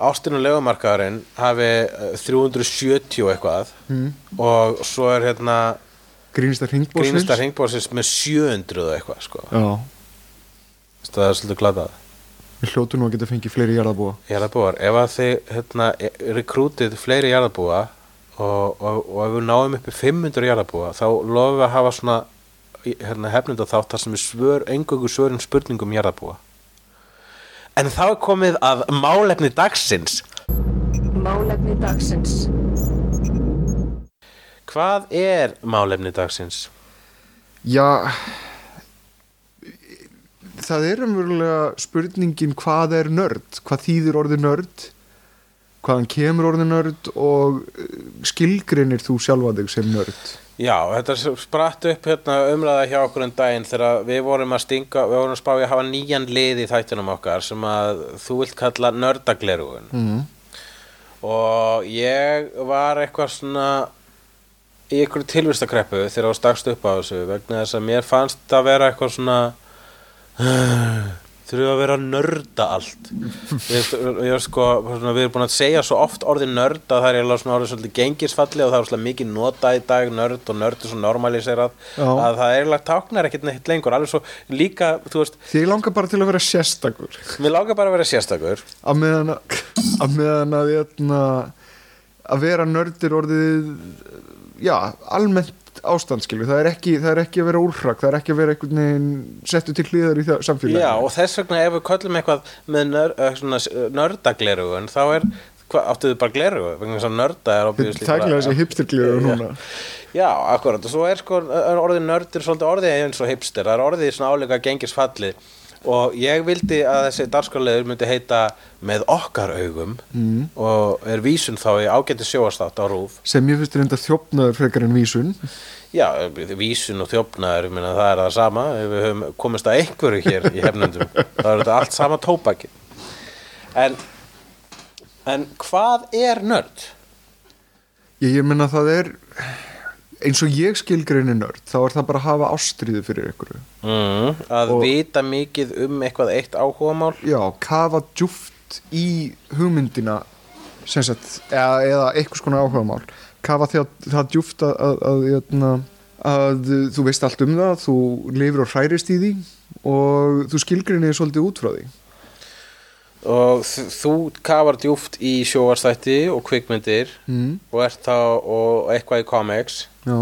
Ástin og legumarkaðurinn hafi uh, 370 og eitthvað. Mm. og svo er hérna Grínistar Ringbórsins með 700 og eitthvað sko. Já, Það er svolítið glatað. Við hljótu nú að geta fengið fleiri jarðabúa jarðabúar, ef að þið hérna, rekrútið fleiri jarðabúa og, og, og ef við náum uppi 500 jarðabúa þá lofum við að hafa svona hérna, hefnunda þátt þar sem við svör, engöngu svörum spurningum jarðabúa en þá er komið að málefni dagsins Málefni dagsins. hvað er málefni dagsins? Já Það er umverulega spurningin hvað er nörd hvað þýðir orðið nörd hvaðan kemur orðið nörd og eh, skilgrinir þú sjálfa þig sem nörd Já, þetta spratt upp hérna, umræða hjá okkur en daginn þegar við vorum að stinga, við vorum að spá í að hafa nýjan lið í þættunum okkar sem að þú vilt kalla nördaglerugun mm. og ég var eitthvað svona í einhverju tilvistakreppu þegar ég stakst upp á þessu vegna þess að mér fannst að vera eitthvað svona þurfum að vera að nörda allt? Ég, sko, svona, við erum búin að segja svo oft orðið nörd að það er svona orðið svolítið gengisfalli og það er svolítið mikið nota í dag nörd og nörd er svo normaliserað að það er eiginlega táknar ekkert neitt lengur. Alveg svo líka, ég langar bara til að vera sérstakur. Mér langar bara að vera sérstakur. Að meðan að, að, meðan að, að, að vera nördir orðið já, almennt ástandskilu það er, ekki, það er ekki að vera úrrak það er ekki að vera einhvern veginn settu til hlýðar í það samfélagi Já, og þess vegna ef við köllum eitthvað með nör, eh, svona, nördaglerugun þá er, hvað, áttu þið bara glerugu vegna að nörda er obviously Tækla bara- þessi hipstergliðu Já. núna. Já, akkurat, og svo er sko er orðið nördur svolítið orðið eins og hipster það er orðið svona áleika gengisfalli og ég vildi að þessi dagskálegur myndi heita með okkar augum mm. og er vísun þá í ágæti sjóastátt á rúf sem ég finnst reynda þjófnaður frekar en vísun Já, vísun og þjófnaður, meina það er það sama við höfum komist að einhverju hér í hefnendum þá er þetta allt sama tópaki en en hvað er nörd? ég, ég menna það er eins og ég skilgreini nörd þá er það bara að hafa ástriðu fyrir ykkur Mm, að Og- vita mikið um eitthvað eitt áhugamál. Já, kafa djúft í hugmyndina sagt, eða, eða eitthvað skona áhugamál. Kafa því að það djúft að, að, að, að, að þú veist allt um það þú lifir og hærist í því og þú skilgreinir svolítið út frá því. Og þú kafar djúft í sjóvarstætti og kvikmyndir mm. og ert þá og eitthvað í comics já.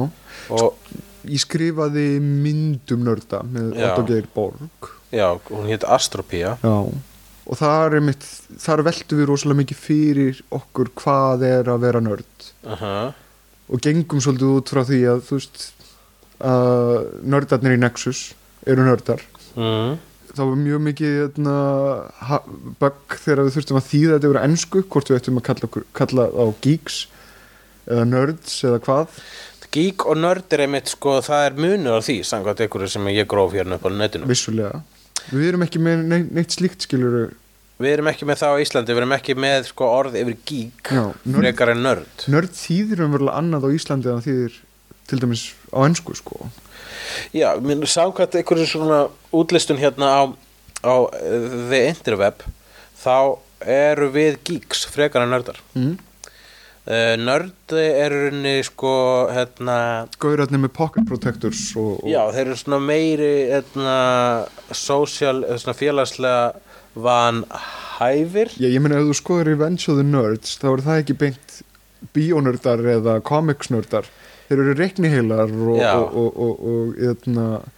Og ég skrifaði myndum nörda með. Otto Geir Borg. Já, hún hétt Astropía já. Og þar, mitt, þar veltum við rosalega mikið fyrir okkur hvað er að vera nörd. Uh og gengum svolítið út frá því að veist að nördarnir í Nexus eru nördar. Mm. það var mjög mikið hérna, bug þegar við þurftum að þýða þetta yfir ennsku hvort við ættum að kalla, kalla á geeks eða nerds eða hvað Geek og nörd er einmitt sko, það er munur á því samkvæmt einhverju sem ég gróf hérna upp á netinu. Vissulega. Við erum ekki með neitt, neitt slíkt skilur við erum ekki með það á Íslandi við erum ekki með sko, orð yfir geek Já, nörd- frekar en nörd. Nörd þýðir umverulega annað á Íslandi en þýðir til dæmis á ennsku sko. Já, minn samkvæmt einhverju svona útlistun hérna á, á uh, The Interweb þá eru við geeks frekar en nördar. Mm. Uh, Nördi eru henni sko hérna Gaurarnir með pocket protectors og, og Já, þeir eru svona meiri hérna, social, eða svona félagslega van hæfir. Já, ég meina ef þú skoður Revenge of the Nerds þá er það ekki beint bíónördar eða comicsnördar. Þeir eru reikniheilar og, og, og,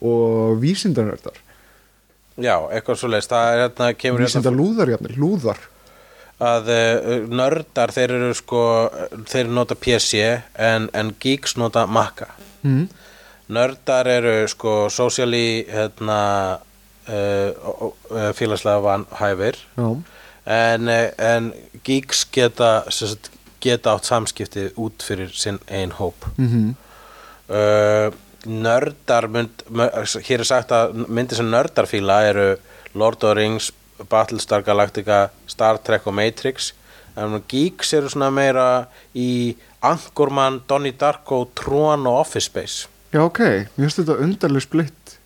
og, vísindanördar. Já, eitthvað svo er hérna, hérna vísindalúðar jafnir, lúðar að uh, nördar þeir eru sko þeir nota PC en, en geeks nota Maca mm. nördar eru sko socially hérna uh, félagslega van hæfir Já, en, en geeks geta sagt, geta átt samskipti út fyrir sinn ein hóp. Mm uh, nördar mynd, hér er sagt að myndir sem nördar fíla eru Lord of the Rings, Battlestar Galactica Star Trek og Matrix. En geeks eru svona meira í Anchorman, Donnie Darko Tron og Office Space. Já ok, mér finnst þetta undarleg splitt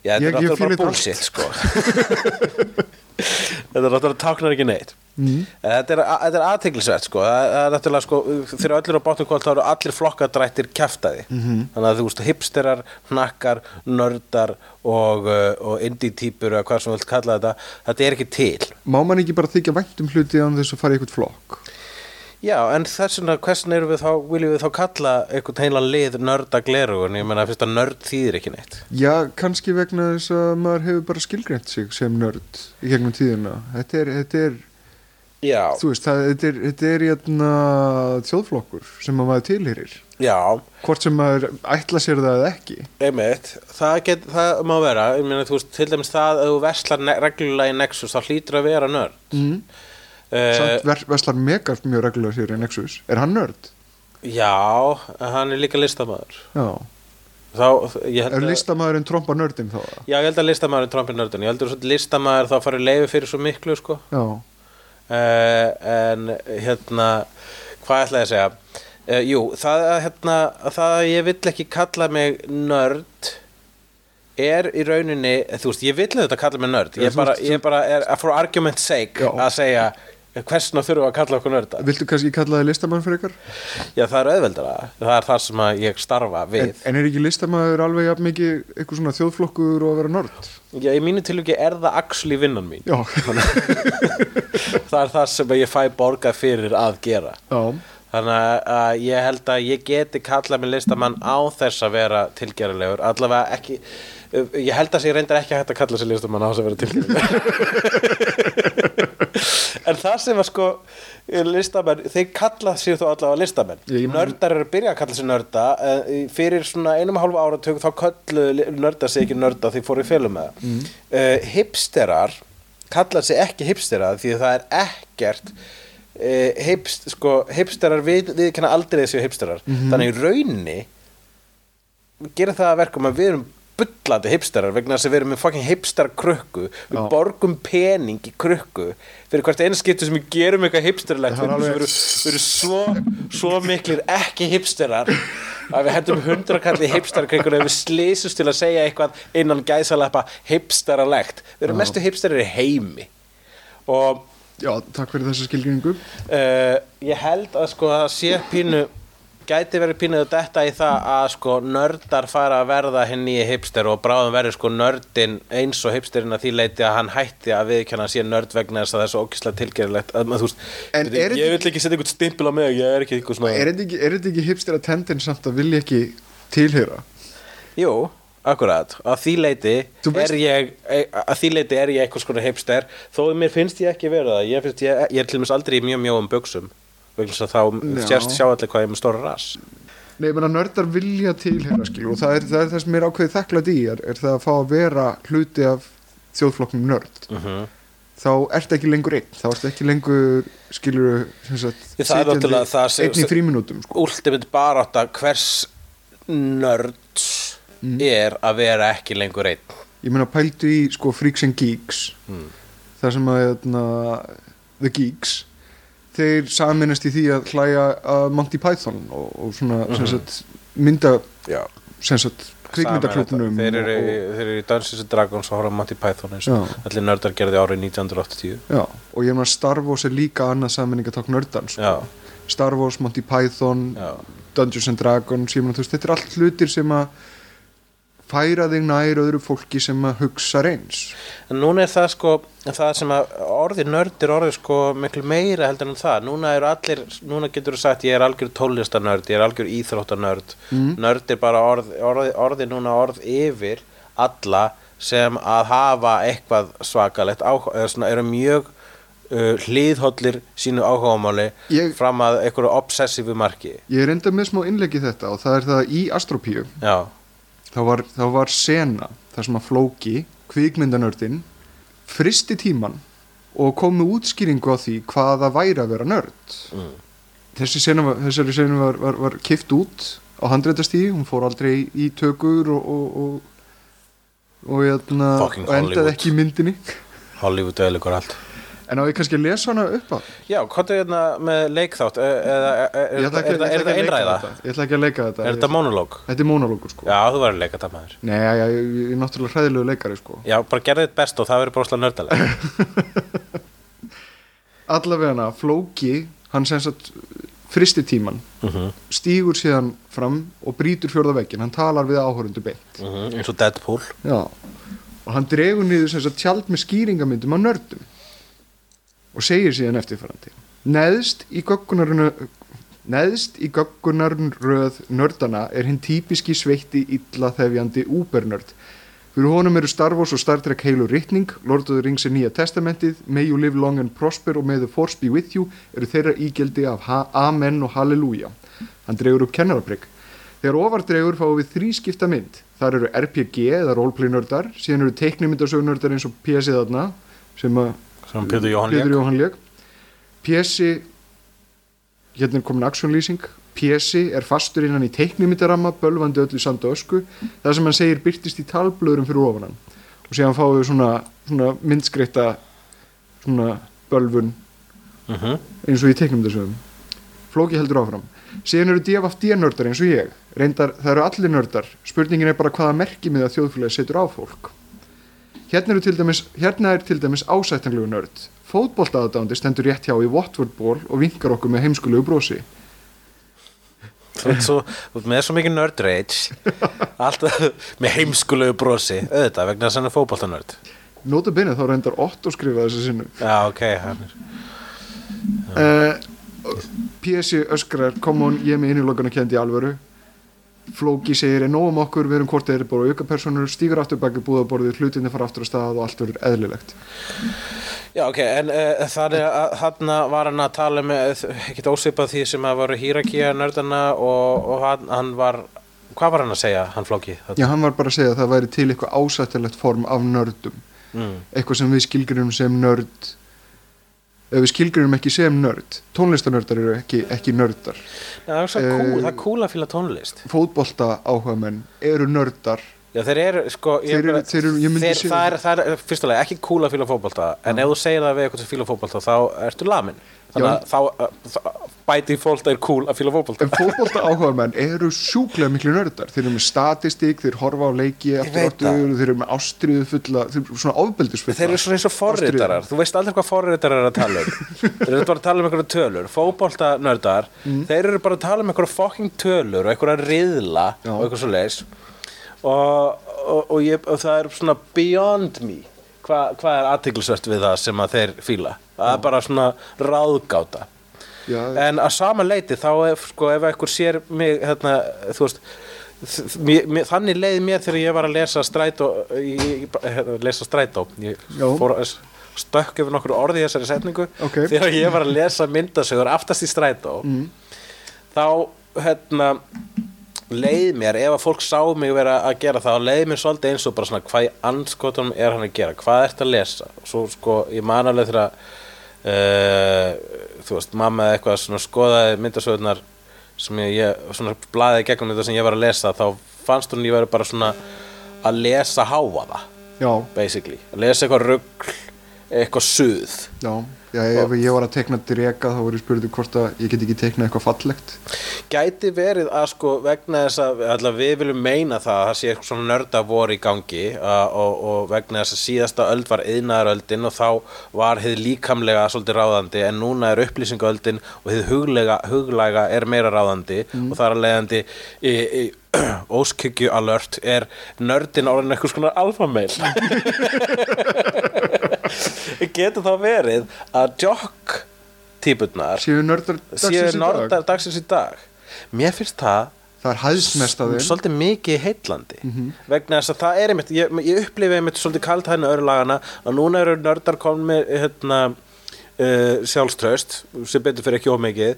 Já, þetta er fíla bara bullshit sko Þetta er náttúrulega táknar ekki neitt. Mm. Þetta er, er aðteglisvert sko. Það er náttúrulega sko Þegar öllur á bátnum kvöld þá eru allir flokkadrættir kjaftaði -hmm. Þannig að þú veist hipsterar, hnakkar, nördar og, uh, og indie típur eða hvað sem þú vilt kalla þetta Þetta er ekki til. Má man ekki bara þykja vænt um hluti án þess að fara í eitthvað flokk Já, en þess vegna hversin erum við þá viljum við þá kalla einhvern heilan lið nörda glerugun Ég meina fyrst að nörd þýðir ekki neitt. Já, kannski vegna þess að maður hefur bara skilgreint sig sem nörd í gegnum tíðina. Þetta er, þetta er Já, þú veist, það, þetta er, þetta er jæna, þjóðflokkur sem að maður tilhýrir já. Hvort sem maður ætla sér það eða ekki. Einmitt, það, get, það má vera. Ég meina, þú veist, til dæmis það að þú verslar reglulega í Nexus, þá hlýtur að vera nörd. Mm. Uh, samt ver, Veslar Megar mjög reglulega sér í Nexus er hann nörd? Já, hann er líka listamæður Já, þá, held er að listamaðurinn tromba nördin þá? Já, ég held að listamæður er trompin nördun Ég heldur að listamæður þá farið leiði fyrir svo miklu sko. Uh, en hérna hvað ætla ég að segja uh, Jú, það að hérna, það að ég vill ekki kalla mig nörd er í rauninni, þú veist, ég vill auðvitað kalla mig nörd, ég bara, ég bara er for argument's sake Já. að segja hversna þurfum við að kalla okkur nörda viltu kannski kalla það listamann fyrir ykkar? Já, það er auðveldara, það er það sem að ég starfa við. En, en er ekki listamaður alveg jafn mikið eitthvað svona þjóðflokkur og að vera nörd? Já, í mínu tilviki er það actually vinnan mín. Já, það er það sem ég fæ borgað fyrir að gera. Já, Þannig að ég held að ég geti kallað mig listamann á þess að vera tilgerðarlegur allavega ekki ég held að ég reyndar ekki hægt að kalla sig listamann á þess að vera tilgerðarlegur en það sem að sko listamenn, þeir kalla sér þó allavega listamenn. Man- nördar eru að byrja að kalla sér nörda eh, fyrir svona einum og hálfu áratug þá kölluðu nördar sig ekki nörda því fóru í félum með það. Mm. hipsterar kalla sig ekki hipstera því að það er ekkert uh, hipst, sko, hipsterar við, við kenna aldrei þessu hipsterar. Þannig í rauninni gera það að verkum að við erum bullandi hipsterar vegna þess að við erum með fucking hipster krukku. Við borgum pening í krukku fyrir hvert einu skiptu sem við gerum eitthvað hipsterlegt er við erum, við erum svo, svo miklir ekki hipsterar að við hendum hundrakalli hipsterkringuna ef við slísust til að segja eitthvað innan gæsalappa hipsteralegt. Við erum mestu hipsterar í heimi. Og já, takk fyrir þessa skilgringu uh, ég held að sko að sé pínu gæti verið pínuð að detta í það að sko nördar fara að verða hinn nýja hipster og bráðum verður sko nördin eins og hipsterinn að því leiti að hann hætti að viðkjanna sé nörd vegna þess að það er svo ókislega tilgerðilegt. Að maður þú veist, ég þetta vil ekki setja einhvern stimpil á mig ég er ekki einhvern svona Er þetta ekki, er þetta hipster að tendin samt að vilja ekki tilheyra? Jú, akkurat, að því leiti er ég að því leiti er ég eitthvað skona hipster þó mér finnst ég ekki vera það. Ég, ég, ég er til dæmis aldrei í mjög mjóum buksum að þá Já. sérst sjá allir hvað ég er með stóra rass Nei, ég meina nördar vilja skilur og það er, það er það sem er ákveðið þakklæð í er, er það að fá að vera hluti af þjóðflokknum nörd uh þá ertu ekki lengur einn, þá ertu ekki lengur skilur einn í fríminútum sko. Ultimate barátta hvers nörds Mm. er að vera ekki lengur einn ég meina pældu í sko Freaks and Geeks Mm. þar sem að hérna, The Geeks þeir saminast í því að hlæja að Monty Python og, og svona Mhm. sem sagt, mynda kvikmyndaklubnum Þeir eru, og, í Dungeons and Dragons og horfa Monty Python eins og allir nördar gerði árið 1980 já, og ég meina Star Wars er líka annað saminningatók nördan sko. Star Wars, Monty Python já, Dungeons and Dragons ég meina, þú veist, þetta er allt hlutir sem að færa þig nær öðru fólki sem að hugsa reyns En núna er það sko, það sem að orðið nörd er orðið sko miklu meira heldur en það. Núna eru allir, núna getur þú sagt ég er algjör tónlistanörd, ég er algjör íþróttanörd. Mm. Nörd er bara orð, orðið orði núna orð yfir alla sem að hafa eitthvað svakalegt áhuga, eða svona eru mjög uh, hlýðhollir sínu áhugamáli Ég- fram að einhverju obsessífu marki. ég er enda með smá innleggi þetta og það er það í Astropíu Já, þá var, þá var sena þar sem að Flóki, kvikmyndanördin fristi tíman og kom með útskýringu á því hvað það væri að vera nörd Mm. þessi sena var, var, var, var kift út á handreitastíði, hún fór aldrei í tökur og og, og, og, hérna, og endaði Hollywood. ekki í myndinni Hollywood eðlikur allt. En á ég kannski að lesa hana upp á Já, hvað er hérna með leikþátt? Er, er, er, er, þetta að einræða? þetta ég ætla ekki að leika þetta Er þetta monológ? þetta er mónalókur sko Já, þú verður að leika þetta maður. nei, ég, er náttúrulega hræðilegu leikari sko Já, bara gerði þitt best og það verður bara slá nördalega. allavega Flóki, hann sem sagt fristi tíman mm stígur síðan fram og brýtur fjórða veggin hann talar við áhörundu beint -hmm. Eins og Deadpool. Já. og hann dregur niður tjald með skýringamyndum á nördum og segir síðan eftirfarandi neðst í göggunarinu neðst í göggunarröð nördana er hinn típiski sveitti illa þefjandi úbernörd fyrir honum eru Star Wars og Star Trek heilu rittning Lord of the Rings er nýja testamentið May you live long and prosper og May the force be with you eru þeirra ígildi af Amen og Halleluja. Hann dregur upp kennarabrygg Þegar ofar dregur fáum við þrískipta mynd. Þar eru RPG eða roleplay nördar, síðan eru teiknumyndasögu nördar eins og PS þarna, sem að Sem Pétur Jóhann Pétur lék. Jóhann lék. PS, hérna er komin actionlýsing, PS er fastur innan í teiknumyndaramma, bölvandi öllu sand og ösku, það sem hann segir byrtist í talblöðurum fyrir ofan hann. Og síðan fáum við svona, svona myndskreita, svona bölvun Mm eins og í teiknumyndasögum Flóki heldur áfram. Síðan eru DFD nördar eins og ég. Reyndar það eru allir nördar. Spurningin er bara hvaða merki með að þjóðfélagi setur á fólk hérna, eru til dæmis, hérna er dæmis ásættanlegu nörd fótboltaðadándi stendur rétt hjá í Watford ból og vinkar okkur með heimskulegu brosi Þú ert svo, með svo mikið nörd rage. Alltaf með heimskulegu brosi. Auðvitað, vegna þess að hann er fótboltanörd. nota bene þá reyndar Otto skrifa þessu sinnu Já, ok, hann er. uh, PSI öskrar come on, ég er með innilokana kendi alvöru Flóki segir er nóg um okkur, við erum hvort þeir eru bara auka personur, stígur aftur baki búðaborðið, hlutinni fara aftur á stað og allt verður eðlilegt. Já, ok, en uh, þannig að hann var hann að tala með, ekkert ósvipað því sem að voru hýrakía nördana og, og hann, hann var, hvað var hann að segja, hann flóki? Já, hann var bara að segja að það væri til eitthvað ásættilegt form af nördum. Mm. Eitthvað sem við skilgrinum sem nörd, ef við skilgrinum ekki sem nörd. Tónlistanördar eru ekki, ekki nördar. Það er svo Eh, cool, það er cool að fíla tónlist. Fótbolta áhugamenn eru nördar. Já, þeir eru, sko, Þeir eru- þeir eru- ég myndi þeir, segja það, er, það er fyrstulega ekki cool að fíla fótbolta, en ef þú segir það við eitthvað sem fíla fótbolta, þá ertu lamin. Þannig Já. að þá, þá bæti fólk er cool að fíla fótbolta. En fótbolta áhugamenn eru sjúklega miklu nördar. Þeir eru með statistík, þeir horfa á leiki aftur þeir eru með ástriðu fulla, þeir eru svona ofbeldisfulla. Þeir eru svona eins og forritarar, þú veist aldrei hvað forritarar er að tala um Þeir eru bara að tala um einhverja tölur Fótbolta nördar, þeir eru bara að tala um einhverja fucking tölur og einhverja riðla Já. og leis og, og, og, ég, og það er svona beyond me Hva, hvað er aðtiklisvert við það sem að þeir fíla. Það er bara svona ráðgáta. Já, en að sama leiti þá ef, sko, ef einhver sér mig hérna, veist mér, mér, þannig leiði mér þegar ég var að lesa strætó ég, ég, hérna, lesa strætó. Ég fór að stökk yfir nokkur orði í þessari setningu. Ok. þegar ég var að lesa myndasögur aftast í strætó Mm. þá hérna leið mér, ef að fólk sá mig vera að gera það, leið mér svolítið eins og bara svona hvað í anskotunum er hann að gera? Hvað ertu að lesa? Svo sko, ég man alveg þegar uh, þú veist, mamma eða eitthvað svona skoðaði myndasögurnar sem ég, svona blaði gegnum þetta sem ég var að lesa þá fannst hún ég verið bara svona að lesa háa það já, basically, að lesa eitthvað rugl eitthvað suð. Já, já ef ég var að tekna drega þá voru ég spurði hvort að ég get ekki tekna eitthvað fallegt. Gæti verið að sko vegna þess að allavega við viljum meina það að það sé eitthvað svona nörda voru í gangi að, og, og vegna þess að síðasta öld var yðnaðaröldin og þá var hið líkamlega svolítið ráðandi en núna er upplýsingaöldin og hið huglega, huglæga er meira ráðandi. Og það er að leiðandi í, í óskykju alert er nördin orðin eitthvað svona alfameil getur þá verið að jock típurnar Séu nördar dagsins dag. dagsins í dag. Mér finnst það Það er hæðsmest að þeim. svolítið mikið heillandi. Vegna þess að það er einmitt ég, ég upplifi einmitt svolítið kalt hægna örlagana að núna eru nördar komin með hérna, uh, sjálfströst sem betur fyrir ekki ómikið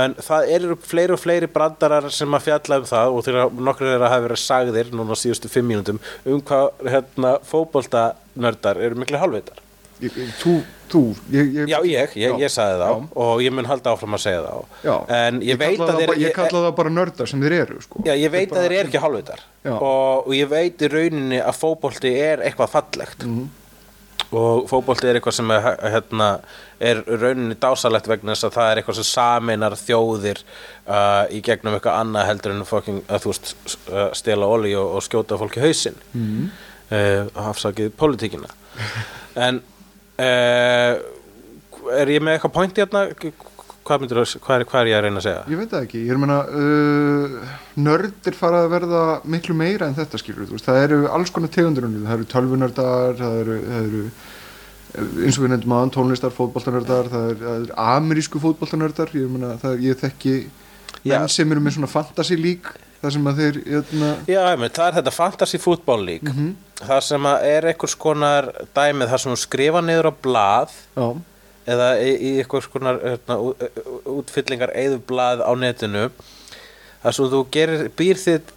en það eru fleiri og fleiri brandarar sem að fjalla um það og þegar nokkur að hafa verið sagðir núna síðustu fimm mínútum um hvað hérna, fótbolta nördar eru miklu hálfveitar. Ég- Þú, þú ég, ég, Já, ég, ég, ég sagði þá og ég mun halda áfram að segja þá Já. en ég, veit að þeir Ég kalla það bara nördar sem þeir eru sko. Já, ég veit að þeir eru ekki hálfvitar Já. og, og ég veit í rauninni að fótbolti er eitthvað fallegt Mhm. og fótbolti er eitthvað sem er, hérna, er rauninni dásalegt vegna þess að það er eitthvað sem saminar þjóðir uh, í gegnum eitthvað annað heldur en fucking, að þú veist uh, stela olí og, og skjóta fólki hausinn mm. uh, afsakið pólitíkina en uh, er ég með eitthvað pointi hérna? Hvað, myndir, hvað, er, hvað er ég að reyna að segja? Ég veit það ekki, ég er meina uh, nördir fara að verða miklu meira en þetta skilur, veist, það eru alls konar tegundur það eru tölvunördar það eru, það eru eh, eins og við nefndum aðan tónlistar, fótboltanördar það eru, eru amerísku fótboltanördar. Ég ég þekki Já. menn sem eru með svona fantasy lík það sem að þeir, hérna Já, einmitt, það er þetta fantasy fútból lík það sem að er einhvers konar dæmið þar sem þú skrifa niður á blað já, eða í, í einhvers konar hérna, ú- ú- útfyllingar eða blað á netinu. Þar sem þú gerir, býr þitt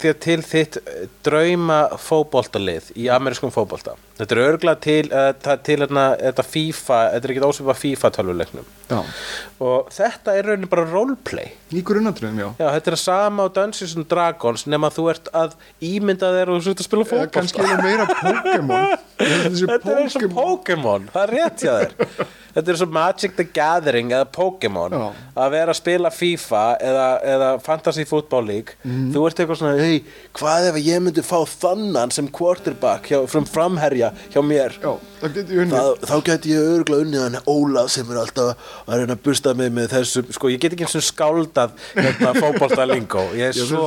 þér til þitt drauma fótboltalið í amerískum fótbolta þetta er örgla til, uh, til hérna, þetta FIFA, þetta er ekki ósvipa FIFA tölvuleiknum. Já, og þetta er raunin bara roleplay. Í grunnatriðum, já. Já, þetta er að sama á Dungeons and Dragons nema þú ert að ímynda þér og þú ert að spila Eða fótbolta. kannski er það meira Pokémon. Ég að Þetta er eins og Pokémon, það er rétt hjá þér. Þetta er svo Magic the Gathering eða Pokémon. Að vera að spila FIFA eða, eða Fantasy Football League. Mhm. þú ert eitthvað svona, hei, hvað ef ég myndi fá þannan sem quarterback hjá, from framherja hjá mér. Já, það þá gæti ég örgulega unnið hann Óla sem er alltaf að reyna að busta mig með þessu, sko ég get ekki eins og skáldað hérna fótbolta lingó ég er Já, svo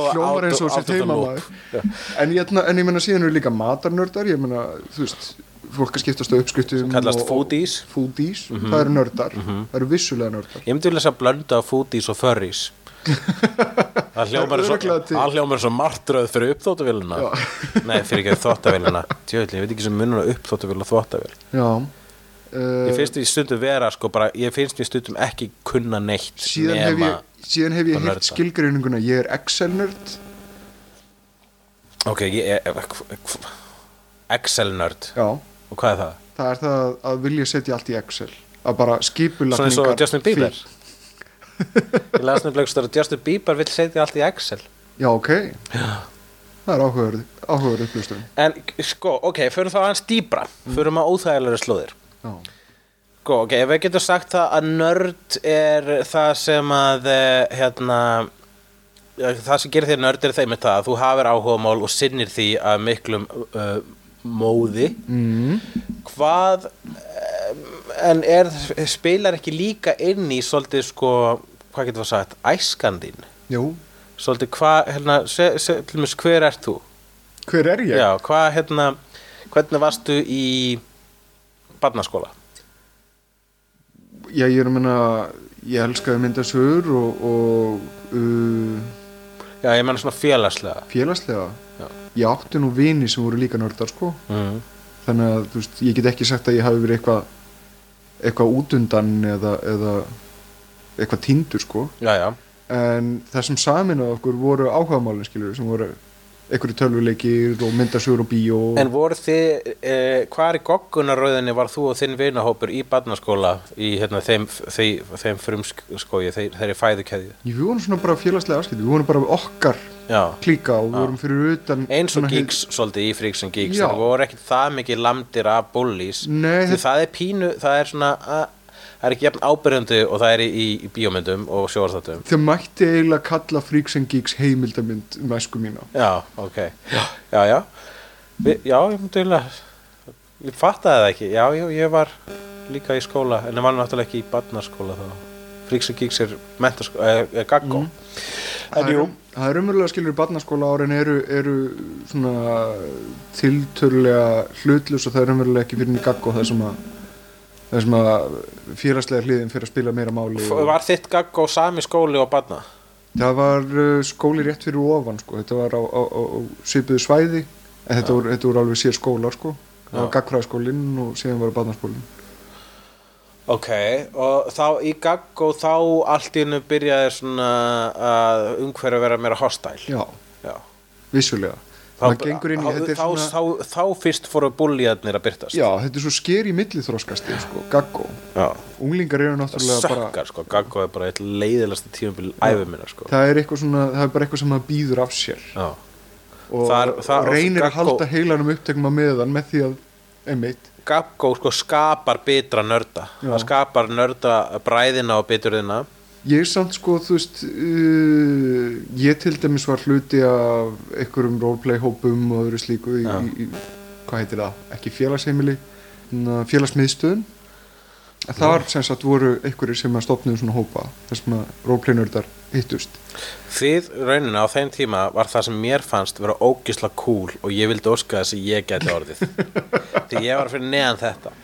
the heimamaður. loop. en, ég, en ég menna síðan eru líka matarnördar ég menna, þú veist, fólk að skiptast á uppskriftum Kallast og- foodies. Mhm. foodies, það eru nördar. Það eru vissulega nördar. Ég myndi vilja þess að blönda fútís og förrís Það hljómar eins og martröð fyrir uppþóttavélina. Nei, fyrir ekki þvóttavélina Tjóðli, ég veit ekki sem munur á uppþóttavél og þvóttavél já. Ég finnst því stundum vera sko bara Ég finnst því stundum ekki kunna neitt síðan hef ég, síðan hef ég að hitt nörda. skilgreininguna. Ég er Excel-nörd. Ok, ég er Excel-nörd. Já, Og hvað er það? það er það að vilja setja allt í Excel. Að bara skipulagningar Svona eins og Justin Bieber. fíl. Ég las nefnilega stöður að Justin Bieber vill setja allt í Excel. Já, ok. Það er áhugaður áhugaður upplýstum En sko, ok, förum þá aðeins dýbra Förum að óþægilega slóðir. Já, Sko, ok, ef við getum sagt það að nörd er það sem að eh, hérna ja, það sem gerir þér nörd er þeim það að þú hafir áhugamál og sinnir því að miklum uh, móði mm. hvað en er, spilar ekki líka inn í svolítið sko, hvað getur við sagt, æskandin jú, svolítið hvað, hérna, til mér hver ert þú? hver er ég? Já, hvað, hérna hvernig varstu í barnaskóla? Já, ég er að menna, ég elskaði myndasögur og, og uh, Já, ég menna svona félagslega félagslega. Ég átti nú vini sem voru líka nördar, sko. mm. Þannig að, veist, ég get ekki sagt að ég hafi verið eitthvað eitthvað útundan eða, eða eitthvað tindur, sko. Já, já En það sem saminað okkur voru áhugamálin, skilur, sem voru einhverju tölvuleikir og myndasögur og bíó. En voru þið, eh, hvar í goggunarröðinni var þú og þinn vinahópur í barnaskóla í hérna, þeim, þeim, þeim frumskói, þeir, þeirri fæðukeðju? Við vorum svona bara félagslega afskipti, við vorum bara okkar Já. klíka og við vorum fyrir utan eins og hið- geeks svolítið í Geeks Já. það voru ekkert það mikið lamdir af þetta- það er pínu, það er svona að, það er ekki jafn ábyrjandi og það er í, í, í bíómyndum og sjóðarstættum Þau mætti eiginlega kalla Freaks and Geeks heimildamind um æsku mína. Já, ok, já, já, já. Vi, já, ég myndi eiginlega ég fattaði það ekki, já, já, ég var líka í skóla, en ég var náttúrulega ekki í barnaskóla þá. Freaks and Geeks er mentaskóla, er, er gaggó en Það jú, Það er umverulega skilur barnaskóla árin eru, eru svona tiltölulega hlutlus og það er umverulega ekki fyrir í gaggo það sem að það sem að félagslega hliðin fyrir að spila meira máli og, var þitt gaggó sami skóli og barna? það var uh, skóli rétt fyrir ofan sko. þetta var á, á, á, á svipuðu svæði en þetta voru, þetta voru alveg sér skólar sko. það var Já. gaggfræðaskólinn og síðan var barnaskólinn Ok, og þá í gaggó þá allt í hennu byrjaði svona að umhverju vera meira hostile já, Já. vissulega það gengur inn í þá, er þá, svona þá, þá fyrst fóru búlíðarnir að byrtast já, þetta er svo sker í milliþróskasti sko, gaggó unglingar eru náttúrulega bara Sökkar sko, gaggó er bara eitt leiðilegsta tímabil æfi minna sko. Það svona, það er bara eitthvað sem það býður af sér. Já. og, Þar- og reynir að Gaggó- halda heilanum upptekma með hann með því að, einmitt. Gaggó sko skapar bitra nörda. Já. Það skapar nörda bræðina og biturðina ég er samt sko, þú veist uh, ég til dæmis var hluti af einhverjum roleplay hópum og öðru slíku í, í, hvað heitir það, ekki félagsheimili na, félagsmiðstöðun þar sem sagt voru einhverjir sem að stopnuðu svona hópa þar sem að roleplay nördar hittust. Þið raunina á þeim tíma var það sem mér fannst vera ógisla cool og ég vildi óska þess að ég geti orðið. Því ég var fyrir neðan þetta.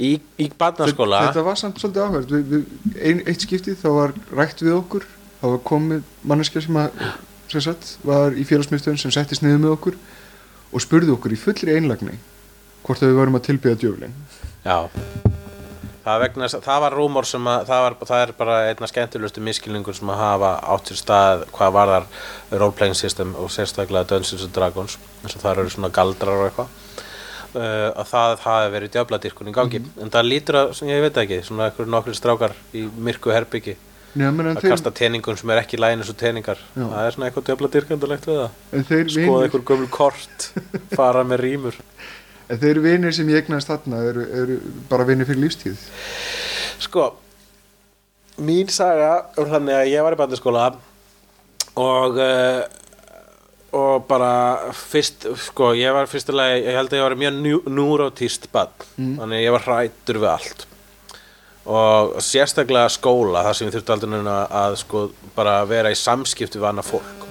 Í, í barnaskóla Þetta var samt svolítið áhverð Eitt skiptið þá var rætt við okkur. Þá var komið manneskja sem, að, sem sagt, var í félagsmiðstöðun sem settist niður með okkur og spurði okkur í fullri einlagni hvort að við varum að tilbyða djöflin Já Það, vegna, það var rúmor sem að það, var, það er bara einna skemmtilegustu miskilningur sem að hafa átt sér stað hvað varðar roleplaying system og sérstaklega Dungeons and Dragons eins og það eru svona galdrar og eitthvað. Uh, að það hafi verið djöfladirkun í gangi. En það lítur að, sem ég veit ekki svona einhverjum nokkri strákar í myrku herbyggi en, að þeir, kasta teningum sem er ekki lægin eins og teningar. Já. það er svona eitthvað djöfladirkandulegt við það. Skoða einhver gömul kort fara með rýmur en þeir vinir sem ég eignast þarna eru, eru bara vinir fyrir lífstíð. Sko, mín saga er þannig að ég var í bandaskóla og uh, og bara fyrst, sko, ég var fyrstulega, ég held að ég var mjög njú- neurotíst bann, þannig að ég var hrættur við allt. Og sérstaklega skóla, þar sem ég þurfti aldrei núna að sko bara vera í samskipti við annað fólk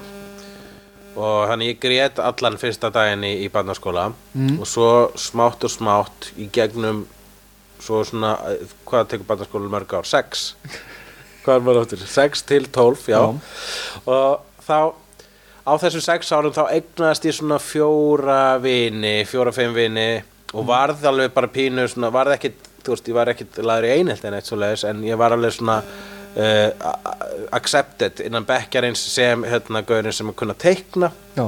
og þannig ég grét allan fyrsta daginn í, í barnaskóla og svo smátt og smátt í gegnum svo svona, hvað tekur barnaskóla mörg ár? Sex hvað er maður áttur? Sex til tólf, já. og þá á þessum sex árum þá eignaðist ég svona fjóra vini, fjóra, fimm vini og varð alveg bara pínu svona, varð ekkit, þú veist, ég var ekkit laður í einhelt en eitt svo leiðis, en ég var alveg svona uh, accepted innan bekkjarins sem hérna gaurin sem að kunna teikna. Já,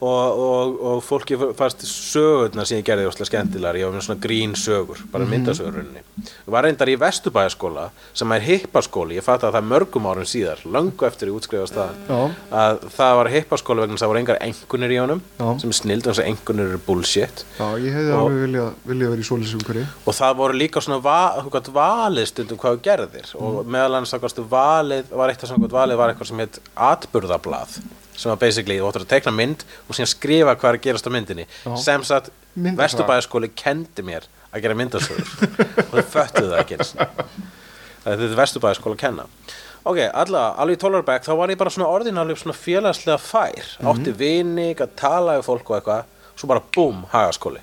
og, og, og fólki fannst sögurnar sem ég gerði óslega skemmtilegar. Ég var með svona grín sögur, bara Mhm. myndasögurunni ég var reyndar í Vesturbæjaskóla sem er hippaskóli, ég fatt að það mörgum árum síðar, löngu eftir ég útskrifa staðan Já. að það var hippaskóli vegna þess að það voru engar engunir í honum Já. sem er snild, þannig að engunir eru bullshit. Já, ég hefði Og- alveg viljað vilja vera í umhverju og það voru líka svona va gat valið stundum hvað þú gerðir. Og meðal annars það var eitt af gott valið var eitthvað sem heit atburðablað sem var basically, þú ættir að tekna mynd og síðan skrifa hvað er að gerast á myndinni. Já. sem sagt. Vesturbæðaskóli kendi mér að gera myndasögur. Og þau föttuðu það ekki þetta er Vesturbæðaskóli að kenna. Ok, allavega, alveg í tólarabæk þá var ég bara svona orðin alveg svona félagslega fær. Átti vini, að tala við fólk og eitthvað, svo bara búm, hagaskóli.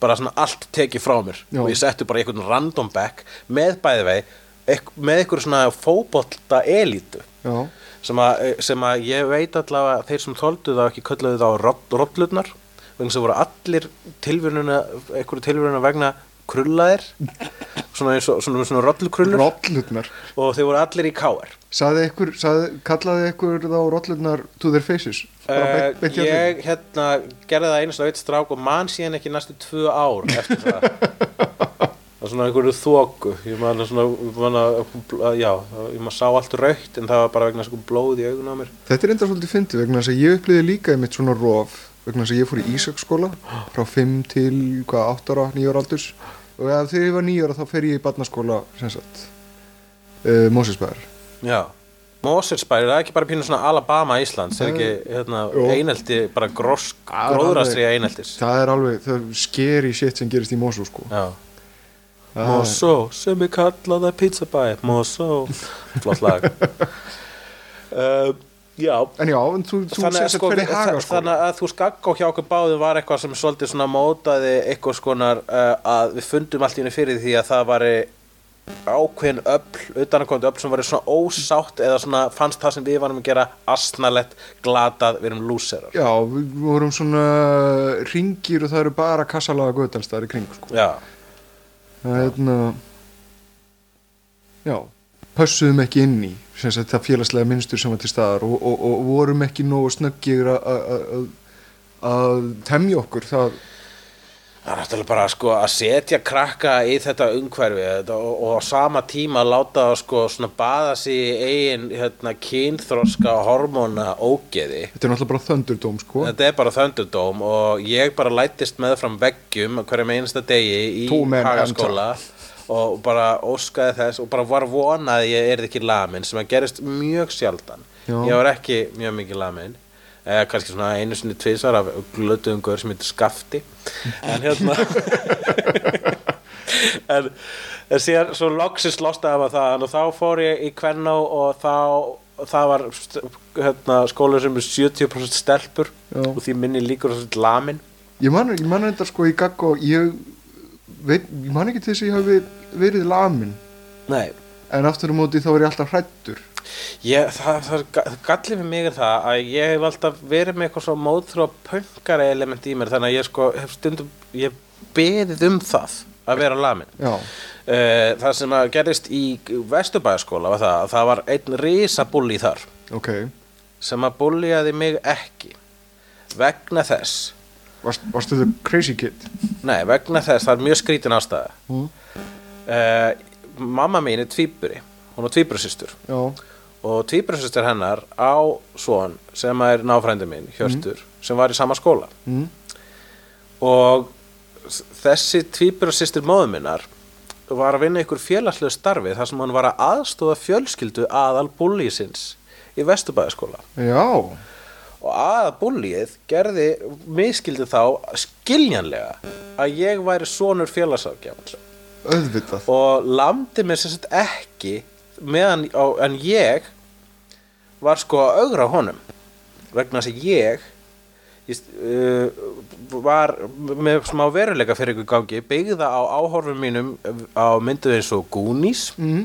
Bara svona allt tekið frá mér. Já. og ég setti bara einhvern random back með bæði vei ekk- með einhver svona fótbolta elítu. Já, sem að, sem að ég veit allavega þeir sem þoldu það ekki kölluðu það á rollurnar vegna sem voru allir tilvörununa einhverju tilvörununa vegna krullaðir svona svona, svona rollukrullur. Rollurnar? Og þeir voru allir í KR Saði ykkur, saði, kallaði ykkur þá rollurnar to their faces? Uh, í andlitið? ég hérna gerði það einu svona eitt strák og man síðan ekki næstu tvö ár eftir það það var svona einhverju þoku. Ég man að svona, já, ég man sá allt raukt en það var bara vegna svona blóð í augun á mér. Þetta er enda svolítið fyndið vegna þess að ég upplýði líka einmitt svona rof vegna þess að ég fór í Ísaksskóla frá 5 til hvað 8 ára, 9 ára aldurs. Og þegar ég var 9 ára þá fer ég í barnaskóla sem sagt uh, Mósesbæðar Já, Moselsbær, það er ekki bara pínu svona Alabama Íslands, er ekki hérna, Jú. einelti, bara Það gróðrastri eineltis? Það er alveg, það er skeri shit sem gerist í Mosó sko. Já, Það Mosó, sem við kallaði pizzabæ, Mosó Flott lag. Uh, Já, En já, en þú, þú þannig að, sko, þa- hagaskóla þannig að þú skagga hjá okkur báðum var eitthvað sem svolítið svona mótaði eitthvað skonar uh, að við fundum allt í henni fyrir því að það var ákveðin öll, utanakomandi öll sem var svona ósátt eða svona fannst það sem við varum að gera asnalett, glatað, við erum lúserar. Já, við vorum svona ringir og það eru bara kassalaga göðalstaðar í kring sko. Já, Það er hérna Já, pössuðum ekki inn í sagt það félagslega minnstur sem var til staðar og, og, og vorum ekki nógu snöggir að temja okkur. Það það er náttúrulega bara sko að setja krakka í þetta umhverfi þetta, og, og á sama tíma láta það sko baða sig í eigin hérna, kynþroska hormóna ógeði. Þetta er náttúrulega bara þöndurdóm sko. Þetta er bara þöndurdóm og ég bara lætist með fram veggjum hverjum einasta degi í hagaskóla og bara óskaði þess og bara var vonað að ég er ekki lamin sem að gerist mjög sjaldan. Já. ég var ekki mjög mikið lamin eða kannski svona einu sinni tvisar af glötuðum gaur sem heitir Skafti. En hérna en, en síðan svo loksist lostaði maður það og þá fór ég í Kvennó og þá það var hérna, skóla sem er 70% stelpur Já. og því minni líkur að lamin. Ég man, þetta sko í gagg og ég ég man ekki til þess að ég hafi verið lamin. Nei, en aftur á móti þá er ég alltaf hrættur ég, það, það, gallið við mig er það að ég hef alltaf verið með eitthvað svo móðþró pönkara element í mér þannig að ég sko hef stundum ég beðið um það að vera lamin Já, Uh, það sem að gerist í Vesturbæðaskóla var það að það var einn risa bulli þar. Ok. Sem að bulliaði mig ekki vegna þess. Varst, Varstu þetta crazy kid? nei, vegna þess, það er mjög skrítin ástæða. Mm. uh, mamma mín er tvíburi. Hún er tvíburasystur. Já, og tvíburasystur hennar á son sem er náfrændi minn, Hjörtur sem var í sama skóla. Mm. og þessi tvíburasystur móðu minnar var að vinna ykkur félagslegu starfi þar sem hann var að aðstóða fjölskyldu aðal bullísins í Vesturbæðaskóla já, og aðal bullíið gerði miskildi þá skiljanlega að ég væri sonur auðvitað. Og lamdi mér sem sagt ekki meðan, á, en ég var sko að augra honum vegna þess að ég, ég uh, var með smá veruleika fyrir ykkur gangi byggða á áhorfum mínum á myndu eins og Goonies mm.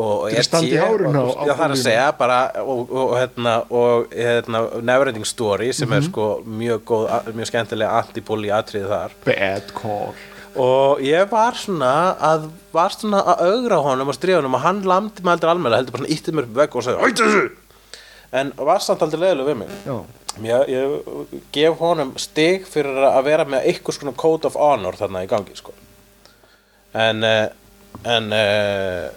og í á já, það er að segja bara og, og, hérna, og hérna, Neverending Story sem Mhm. er sko mjög góð, mjög skemmtilega antipóli atriði þar Bad call og ég var svona að var svona að augra honum og stríða honum og hann lamdi mig aldrei almennilega heldur bara hann ítti mér vegg og sagði hættu þessu! En var samt aldrei leiðilega við mig. Já, ég, ég gef honum stig fyrir að vera með eitthvað svona code of honor þarna í gangi sko. En uh, en uh,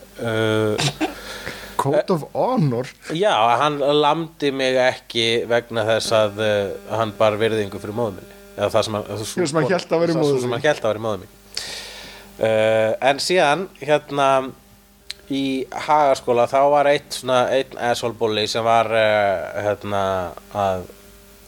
Code of Honor? já, hann lamdi mig ekki vegna þess að uh, hann bar virðingu fyrir móðum minni eða það sem hann, hélt að vera móðum minni uh, en síðan hérna í hagaskóla þá var eitt svona einn asshole bully sem var uh, hérna að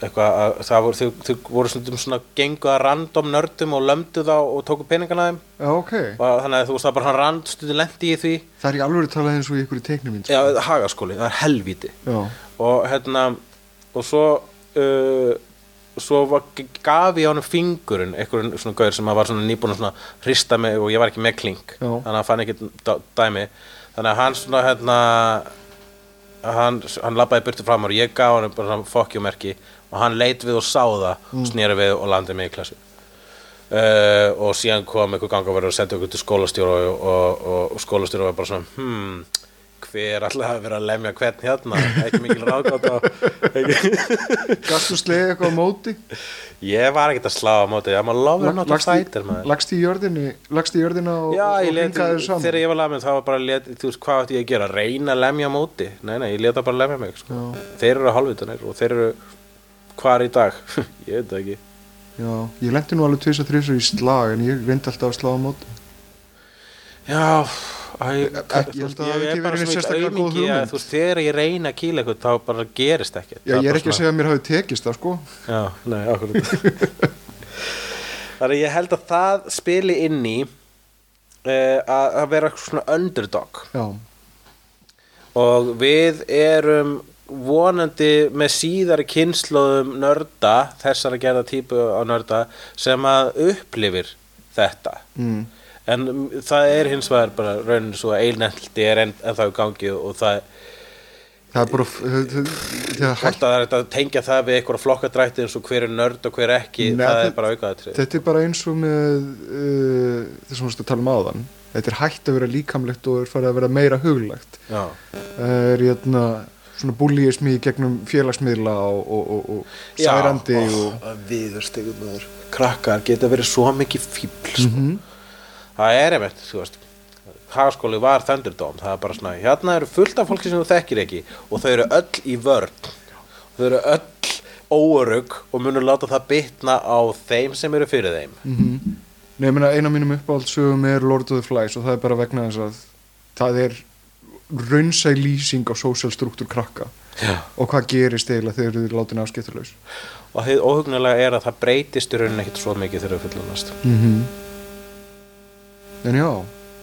eitthvað að það voru, þau, þau voru svona gengu að random nördum og lömdu þá og tóku peningana þeim. Já, ok. Og þannig að þú veist það bara hann rand stundum lendi í því. Það er í alveg talað eins og í ykkur teiknum mín já, hagaskóli, það er helvíti. Já, og hérna og svo uh, svo var, gaf ég honum fingurinn einhverjum svona gaur sem var svona nýbúin að hrista mig og ég var ekki með klink Já. þannig að hann fann ekki dæ- dæmi þannig að hann svona hérna hann, hann labbaði burtu fram og ég gaf hann bara svona fokkjumerki og hann leit við og sá það Mm. og snýri við og landi mig í klassu uh, og síðan kom einhver gangaverður og sendi okkur til skólastjóra og, og, og, og skólastjóra var bara svona hmm, hver alltaf hafi verið að lemja hvern hérna? Ekki mikil ráðgátt á ekki. Gastu slegið eitthvað á móti? Ég var ekkert að slá á móti. Fighter maður. Lagst í jörðinni Lagst í jörðina og, Já, og ég let, hringaðir saman. þegar ég var lamin þá var bara let, þú veist, hvað átti ég að gera, reyna að lemja móti? Nei, nei, ég leta bara lemja mig sko. Þeir eru halvvitanir og þeir eru hvar í dag, ég veit það ekki. Já, ég lendi nú alveg tvis og þrjus í slag en ég reyndi alltaf að slá á móti. Já, æ, Ekki- ég að ekki verið neitt sérstaklega góð aumingi að þú veist, þegar ég reyna að kýla eitthvað þá bara gerist ekkert. Já, ég er ekki að segja að mér hafi tekist það sko. Já, nei, akkurat. Þannig að ég held að það spili inn í uh, að að vera eitthvað svona underdog. Já, og við erum vonandi með síðari kynnslóðum nörda, þessara gerða típu á nörda sem að upplifir þetta. Mm. En um, það er hins vegar bara raunin svo að eilnældi er enn en þá í gangi og það það er bara það er hægt að tengja það við eitthvað flokkadrætti eins og hver er nörd og hver ekki Nei, það er bara aukaðatrið Þetta er bara eins og með uh, þessum við að tala um áðan. Þetta er hægt að vera líkamlegt og er farið að vera meira huglegt. Það er jötna, svona búlíismi í gegnum félagsmiðla og, og, og, og særandi Já, og, viðurstegum krakkar geta verið svo mikið fíbl sko. Mhm. Það er einmitt þú veist hagskóli var Thunderdome það er bara svona, hérna eru fullt af fólki sem þú þekkir ekki og þau eru öll í vörn þau eru öll óörug og munur láta það bitna á þeim sem eru fyrir þeim Mhm. Nei, ég meina, eina af mínum uppáhaldsögum er Lord of the Flies og það er bara vegna þess að það er raunsæ lýsing á social struktúr krakka Já. og hvað gerist eiginlega þegar þið eru látin afskiptulaus og þið óhugnulega er að það breytist í rauninni ekkit svo mikið þegar þau fullunast mm -hmm. En já,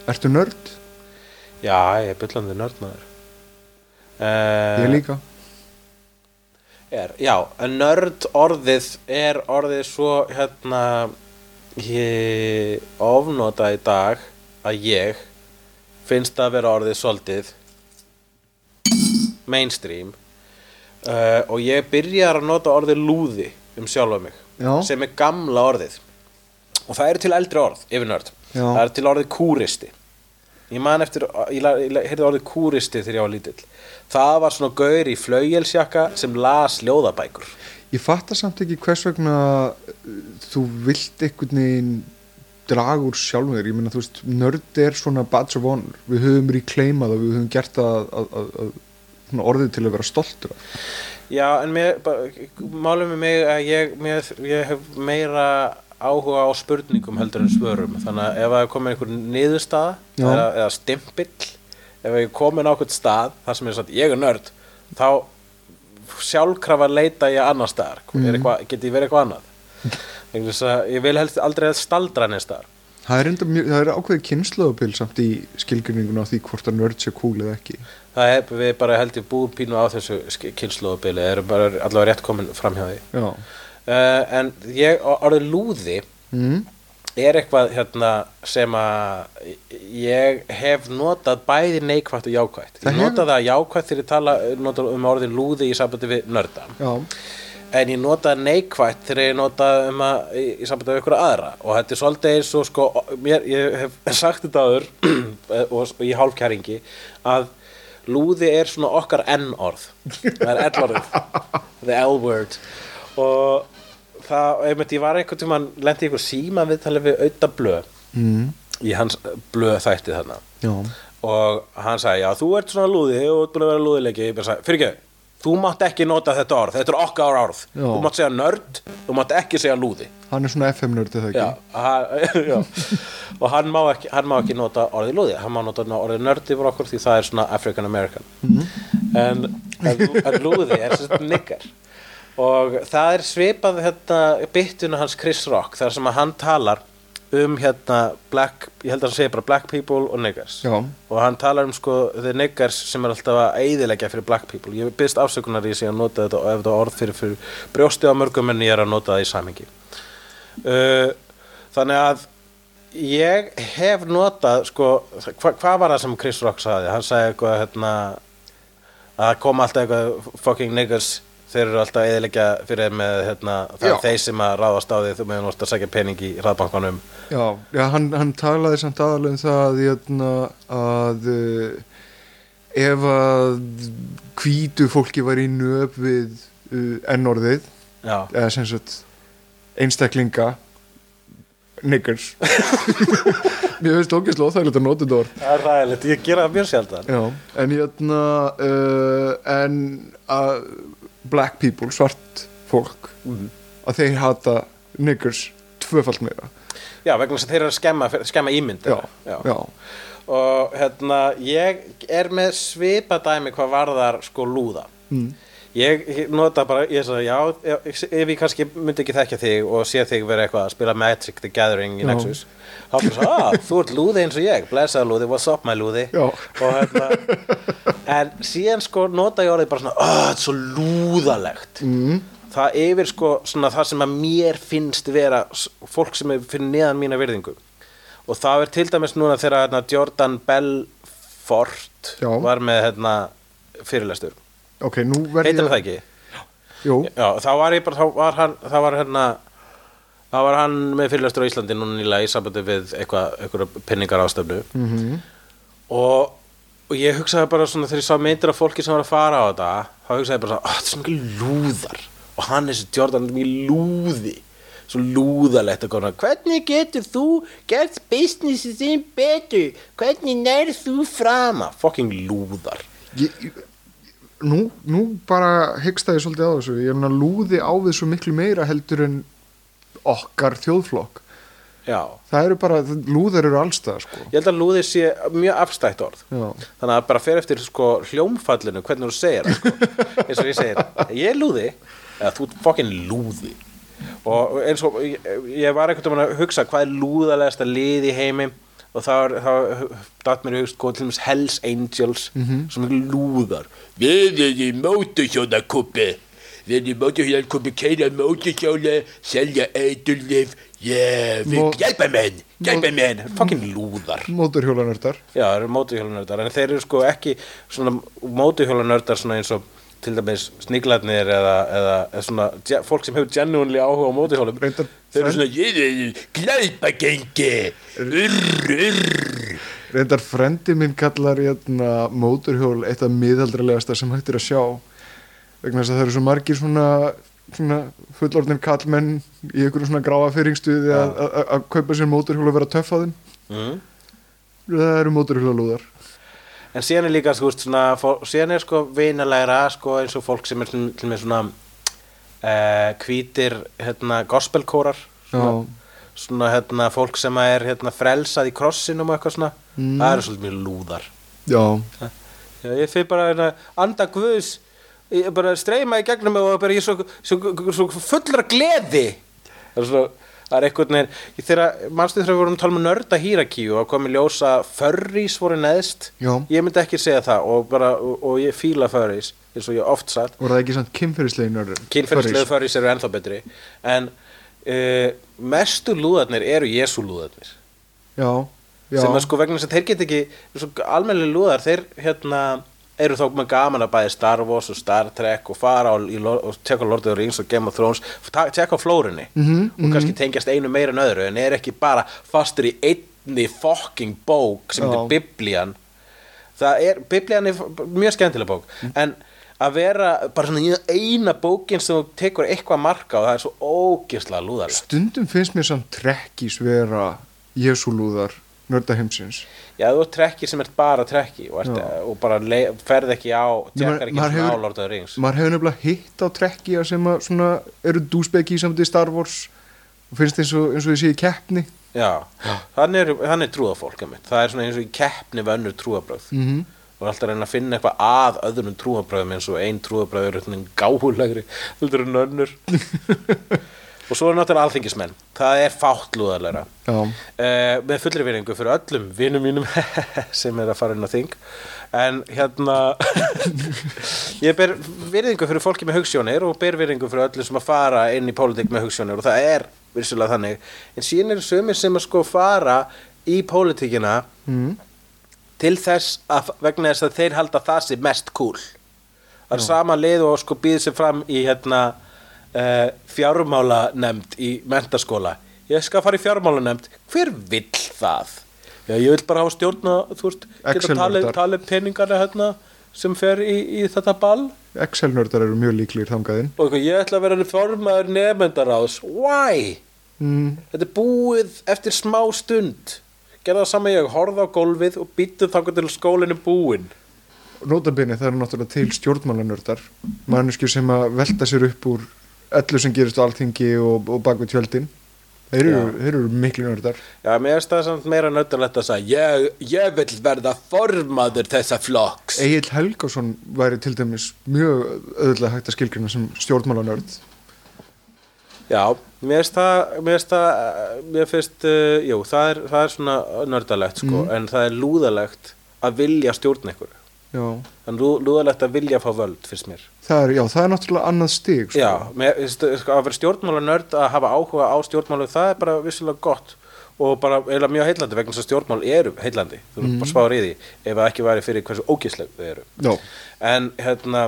ertu nörd? já, ég er byllandi nördmaður uh, Ég líka er, já, nörd orðið er orðið svo hérna ég ofnota í dag að ég finnst að vera orðið soldið mainstream uh, og ég byrjar að nota orðið lúði um sjálfa mig Já. sem er gamla orðið og það eru til eldri orð yfir nörd Já. það er til orðið kúristi. Ég man eftir, ég, ég la- heyrði orðið kúristi þegar ég var lítill. Það var svona gaur í flaugjelsjakka sem las ljóðabækur. Ég fatta samt ekki hvers vegna uh, þú vilt einhvern veginn draga úr sjálfum þér, ég meina þú veist nörd er svona badge of honor. Við höfum reclaimað og við höfum gert að, að, að, orðið til að vera stoltur. Já, en mér, málum með mig að ég, mér, ég hef meira áhuga á spurningum heldur en svörum. Þannig að ef það er komin einhver niðurstaða eða, eða stimpill ef ég er komin á einhvern stað þar sem ég er sagt ég er nörd þá sjálfkrafa leita ég annar staðar. Mm. geti ég verið eitthvað annað? Að ég vil helst aldrei staldra neins staðar. Það er, er ákveðið kynnslöðupil samt í skilgrinningun á því hvort að nörd sé cool eða ekki. Það er við bara held ég búum pínu á þessu kynnslóðabili erum bara allavega rétt komin fram hjá því. Já, uh, en ég, orðið lúði mm. er eitthvað hérna sem að ég hef notað bæði neikvætt og jákvætt. Það ég hefur- notað það jákvætt þegar ég tala nota um orðin lúði í sambandi við nörda. Já, en ég notaði neikvætt þegar ég notaði um að í, í sambandi við ykkur aðra. Og þetta er svolítið eins og sko mér, ég hef sagt þetta áður og, og í hálfkæringi að lúði er svona okkar N-orð. Það er L-orðið. The L-word og það, einmitt, ég var einhvern tímann lendi ykkur síma viðtalið við auðta blöð mm. í hans blöð þætti þarna. Já. og hann sagði, já, þú ert svona lúði og ert búin að vera sagði, fyrir ekki þú mátt ekki nota þetta orð, þetta er okkar orð. Já. þú mátt segja nörd, þú mátt ekki segja lúði. Hann er svona FM-nörd eða ekki? Já, hann, og hann má, ekki, hann má ekki nota orðið lúði. Hann má nota orðið nörd yfir okkur því það er svona African American. En, en, en lúði er svona nigger og það er svipað hérna, byttuna hans Chris Rock þar sem að hann talar um hérna black, ég held að hann segir bara black people og niggers. Já, og hann talar um sko the niggers sem er alltaf að eyðileggja fyrir black people. Ég byrst afsökunar í sig að nota þetta og ef þetta orð fyrir, fyrir brjósti á mörgum en ég er að nota það í samingi uh, þannig að ég hef notað sko, hva, hvað var það sem Chris Rock sagði? Hann sagði eitthvað hérna, að það kom alltaf eitthvað fucking niggers þeir eru alltaf eðilegja fyrir með hérna, það er þeir sem að ráðast á því þú meðan vorst að segja pening í hraðbankanum já, já hann, hann talaði samt aðalega um það að, jötna, að uh, ef að hvítu fólki var í nöp við uh, ennorðið Já, eða sem sagt einstaklinga niggers. Mér finnst ógeðslega óþægilegt að nota þetta orð. Það er ræðilegt, ég gera það sjaldan. Já, en hérna uh, en að black people, svart fólk að þeir hata niggers tvöfalt meira. Já, vegna þess að þeir eru að skemma, skemma ímynd já, já, Og hérna, ég er með svipa dæmi hvað varðar sko lúða. Mm. Ég nota bara, ég sagði, já, ef ég kannski myndi ekki þekkja þig og sé þig vera eitthvað að spila Magic the Gathering í. Nexus þá fyrir svo, ah, þú ert lúði eins og ég blessaður lúði, what's up my lúði og hérna en síðan sko nota ég orðið bara svona ah, þetta er svo lúðalegt mm. það yfir sko svona það sem að mér finnst vera fólk sem er fyrir neðan mína virðingu og það er til dæmis núna þegar hérna, Jordan Belfort Já. var með hérna, fyrirlestur ok, nú verð heitir hann það ekki? Já, þá var ég bara, þá var hann, þá var hérna, þá var hann með fyrirlestur á Íslandi núna nýlega í sambandi við eitthvað, eitthvað pinningar ástöfnu Mhm. og, og ég hugsaði bara svona þegar ég sá myndir af fólki sem var að fara á þetta, þá hugsaði ég bara svona, "Ah, þetta er svona mikið lúðar. Og hann er þessi Jordan mikið lúði. Svo lúðalegt að koma hvernig getur þú gert businessi þín betur? Hvernig nærð þú frama fucking lúðar. Ég- nú, nú bara hyggsta ég svolítið á þessu. Ég er að lúði á svo miklu meira heldur en okkar þjóðflokk. Já, það eru bara, lúðar eru allstað sko. ég held að lúði sé mjög afstætt orð. Já, þannig að bara fer eftir sko hljómfallinu hvernig þú segir það sko. eins og ég segir, ég er lúði. Eða þú ert fokkin lúði. Og eins og ég, var einhvern veginn að hugsa hvað er lúðalegasta lið í heimi og þá er þá datt mér hugst sko, til dæmis Hells Angels sem er lúðar. Við erum í mótuhjónakuppi við erum í mótuhjónakuppi keira mótuhjóla, selja eiturlif yeah, við hjálpa menn hjálpa menn, fokkin lúðar. Móturhjólanördar. Já, það eru mótuhjólanördar en þeir eru sko ekki svona mótuhjólanördar svona eins og til dæmis sníklarnir eða, eða, eða svona fólk sem hefur genuinely áhuga á mótuhjólum Reyndar- þeir eru svona glæpagengi. Urr, urr. Reyndar frendi minn kallar hérna, móturhjól eitt af miðaldralegasta sem hægt er að sjá vegna þess að það eru svo margir svona, svona fullorðnir kallmenn í einhverjum svona gráa fyrringstuði Já. að að- að kaupa sér móturhjól og vera töff á þeim. Mm. það eru móturhjólalúðar en síðan er líka sko, svona, fó- síðan er sko vinalegra sko, eins og fólk sem er til, til með svona uh, hvítir hérna, gospelkórar svona, svona hérna, fólk sem er hérna, frelsað í krossinum og eitthvað svona. Mm. það eru svolítið mjög lúðar. Já, Já, ég fyrir bara hérna, anda guðs ég bara streyma í gegnum og bara ég er svo, svo, svo fullra gleði. Það er svo það er einhvern veginn, þegar mannstu þegar við vorum að tala um nörda hírakíu og komið ljósa furries voru neðst? Já. ég myndi ekki segja það og, bara, og, og ég fíla furries eins og ég oft sagt voru það ekki samt kynferðislegin nörður kynferðislegu furries eru ennþá betri. En uh, mestu lúðarnir eru Jésu lúðarnir já, já, sem er sko vegna þess að þeir get ekki almennilega lúðar, þeir hérna eru þá með gaman að bæði Star Wars og Star Trek og fara Lo- og tjekka Lord of the Rings og Game of Thrones tjekka á flórunni. Mhm, og kannski tengjast einu meira en öðru en er ekki bara fastur í einni fucking bók sem Já. heitir Biblían. Það er, Biblían er mjög skemmtileg bók. En að vera bara svona eina bókin sem þú tekur eitthvað marka og það er svo ógeðslega lúðarlega stundum finnst mér samt trekkís vera jesúlúðar nördaheimsins Já, þú ert trekki sem ert bara trekki og, ert, og bara ferð ekki á tjekkar ekki svona á hefur- Lord of the Rings. maður hefur nefnilega hitt á trekkía sem að svona eru dúsbeki í samtíð Star Wars og finnst eins og, eins og ég sé í keppni. Já, þannig er, er trúðafólk það er eins og í keppni við önnur trúabröð Mhm. og er alltaf reyna að finna eitthvað að öðrum trúabröðum eins og ein trúabröð er svona gáhulegri heldur en önnur og svo er náttúrulega alþingismenn. Það er fáttlúðarlegra já, uh, með fullri viðringu fyrir öllum vinum mínum sem er að fara inn á þing. En hérna ég ber virðingu fyrir fólki með hugssjónir og ber virðingu fyrir öllum sem að fara inn í pólitík með hugssjónir og það er vissulega þannig. En síðan eru sömur sem að sko fara í pólitíkina mm. til þess að vegna þess að þeir halda það sem mest cool það er sama lið og sko býð sér fram í hérna uh, fjármála nefnd í mentaskóla ég skal fara í fjármála nefnd hver vill það Já, ég vil bara hafa stjórna, þú veist, geta talið, talið peningarna hérna sem fer í, í þetta ball Excel-nördar eru mjög líklir þangaðinn og ég ætla að vera formaður nefndaráðs. Why? mm, Þetta er búið eftir smá stund. Gerða það sama ég, horfða á gólfið og býttu þangar til skólinn er búinn. Notabene það eru náttúrulega til stjórnmálanördar manneskjur sem að velta sér upp úr öllu sem gerist á alþingi og, og bak við tjöldin þeir eru, þeir eru miklu nördar Já, mér finnst það samt meira nördalegt að segja ég, ég vil verða formaður þessa flokks. Egil Helgason væri til dæmis mjög öðvöldlega hægt að skilgrina sem stjórnmálanörd Já, mér finnst það, mér finnst það, mér finnst, uh, jú, það er, það er svona nördalegt, sko, Mhm. en það er lúðalegt að vilja stjórna ykkur. Já, lú- lúðalegt að vilja fá völd, finnst mér. það er, já, það er náttúrulega annað stig sko. Já, finnst, sko, að vera stjórnmála nörd, að hafa áhuga á stjórnmálu, það er bara vissilega gott og bara eiginlega mjög heillandi vegna þess að stjórnmál eru heillandi. Þú erum bara spáður í því ef það ekki væri fyrir hversu ógisleg þau eru. Já. En, hérna,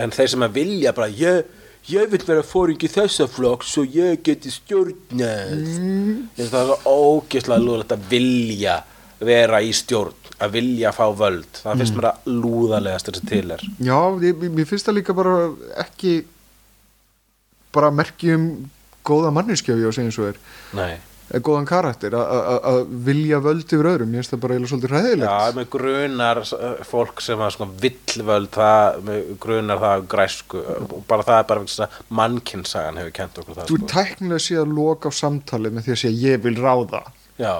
en þeir sem að vilja bara, ég, ég vil vera fóringi þessa flokk svo ég geti stjórnað. Mm. Það er svo ógislega lúðalegt að vilja vera í stjórn, að vilja fá völd. Það finnst mér að lúðalegast þessi til er. Já, ég, mér finnst það líka bara ekki bara merki um góða manneskjöfi og segja svo er Nei. eða góðan karakter að vilja völd yfir öðrum, mér finnst það bara eiginlega svolítið hræðilegt Já, með grunar uh, fólk sem að svona villvöld það, grunar það græsku og bara það er bara þess að mannkinnsagan hefur kent okkur það Þú sko. tæknilega séð að loka á samtalið með því að segja ég vil ráða Já,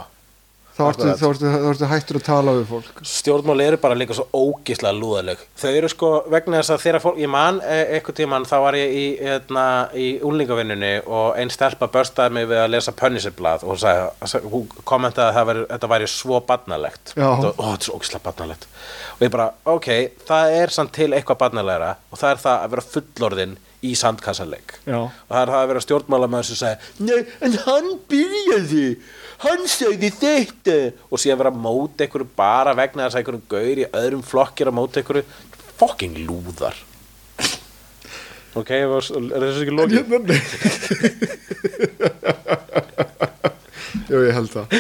þá ertu, hættur að tala við fólk. Stjórnmál eru bara líka svo ógislega lúðaleg þau eru sko vegna þess að þeirra fólk ég man eh, einhvern tímann þá var ég í, hérna, í úlningavinnunni og einn stelpa börstaði mig við að lesa Punisher-blað og sagði, hún kommentaði að væri, þetta væri svo barnalegt. Já. Þetta- er svo ógislega barnalegt. Og ég bara, ok, það er samt til eitthvað barnalegra og það er það að vera fullorðin í sandkassaleik Já. og það er það að vera stjórnmálamæður sem sagði Nei, en hann byrjaði hann sagði þetta og síðan vera að móta einhverju bara vegna þess að einhverjum gaur í öðrum flokkir að móta einhverju fucking lúðar. Ok, var- er þessu ekki lokið? Jú, ég held það.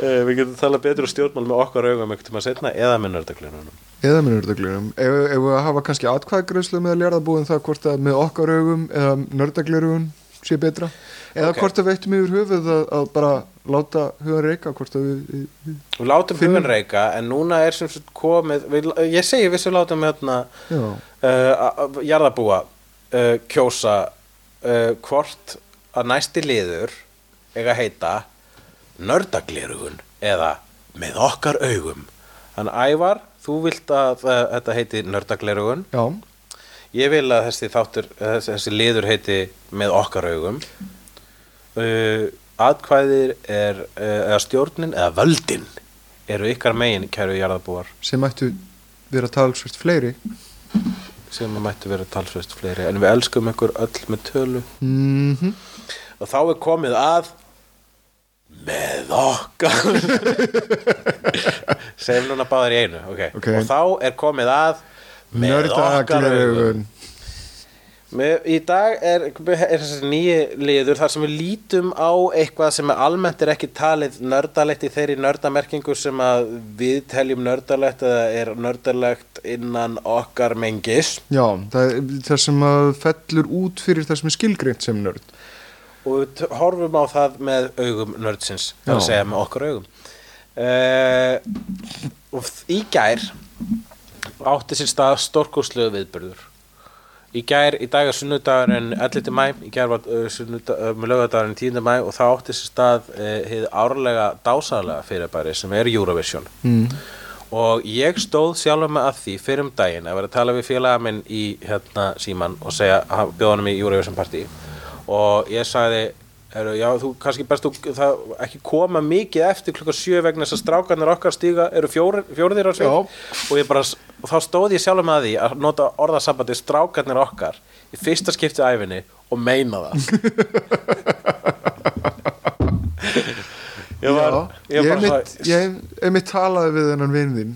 Eh, við getum talað betur um stjórnmál með okkar augum einhvern tíma setna eða með nördaglunum eða með nördaglirum ef, við að hafa kannski atkvæðgreðslu með lérðabúin það hvort að með okkar augum eða nördaglirum sé betra. Eða Ok. hvort að veittum yfir höfuð að, að bara láta hugan reyka hvort að við, við, við við látum hugun reyka en núna er sem sagt komið við, ég segi við sem látum hérna uh, jarðabúa uh, kjósa uh, hvort að næsti liður eiga heita nördaglerugun eða með okkar augum. Þannig Ævar, þú vilt að uh, þetta heiti nördaglerugun já, ég vil að þessi þáttur þessi, þessi liður heiti með okkar augum. Uh, atkvæðir er uh, eða stjórnin eða völdin eru ykkar megin kæru jarðabúar sem ættu vera talsvert fleiri. Sem mættu vera talsvist fleiri. En við elskum ykkur öll með tölu. Mm og þá er komið að með okkar. Segjum núna báðir í einu okay. Ok. og þá er komið að Með, í dag er, er þessi nýji liður þar sem við lítum á eitthvað sem almennt er ekki talið nördalegt í þeirri nördamerkingu sem við teljum nördalegt eða er nördalegt innan okkar mengis. Já, það er það sem fellur út fyrir það sem er skilgreint sem nörd. Og við horfum á það með augum nördsins, það er að segja með okkar augum. Uh, og í gær átti sér stað stórkúslegu viðbörður í gær, í dag er sunnudagurinn 11. mæ, í gær var uh, uh, lögadagurinn 10. mæ og það átti sér stað uh, hið árlega dásalega fyrirbæri sem er Eurovision mm. og ég stóð sjálfur með að því fyrir um daginn að vera að tala við félaga minn í hérna síman og segja, hann bjóða honum í Eurovision partí og ég sagði Heru, já, þú kannski best þú það ekki koma mikið eftir klukka sjö vegna þess að strákarnir okkar stíga eru fjórir á Já. og bara, þá stóð ég sjálfur með því að nota orðasambandi strákarnir okkar í fyrsta skipti æfinni og meina það. Ég var, já, ég bara mitt, ég mitt talaði við hennan vinn þinn.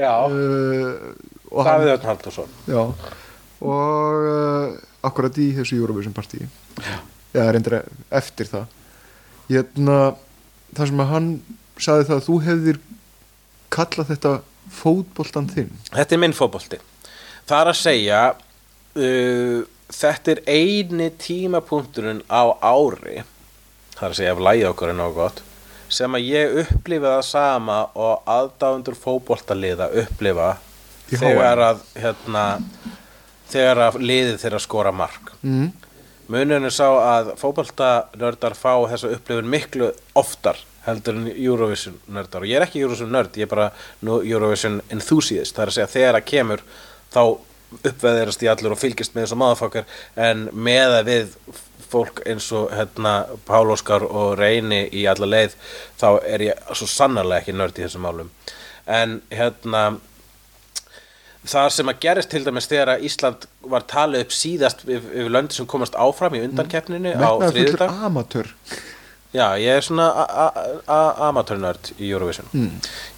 Já, uh, hann, Davíð Örn Halldórsson. Já, og uh, akkurat í þessu Eurovision partí já, reyndar eftir það hérna þar sem að hann saði það að þú hefðir kallað þetta fótboltan þinn Þetta er minn fótbolti. Það er að segja, uh, þetta er eini tímapunkturinn á ári, það er að segja ef lægi okkur er nóg gott, sem að ég upplifa það sama og aðdáðundur fótboltaliða upplifa þegar að, hérna, þegar að liðið þeirra skora mark. mm. Munurinn er sá að fótboltanördar fá þessa upplifun miklu oftar heldur en Eurovision nördar. Og ég er ekki Eurovision nörd, ég er bara Eurovision enthusiast, það er að segja þegar að kemur þá uppveðirast í allur og fylgist með þessum maðurfokkar en með að við fólk eins og hérna Pál Óskar og Reyni í alla leið þá er ég svo sannarlega ekki nörd í þessum málum. En hérna það sem að gerist til dæmis þegar að Ísland var talið upp síðast yfir, löndi sem komast áfram í undankeppninu á metnaður fullur amatör Já, ég er svona amatörnörd í Eurovision.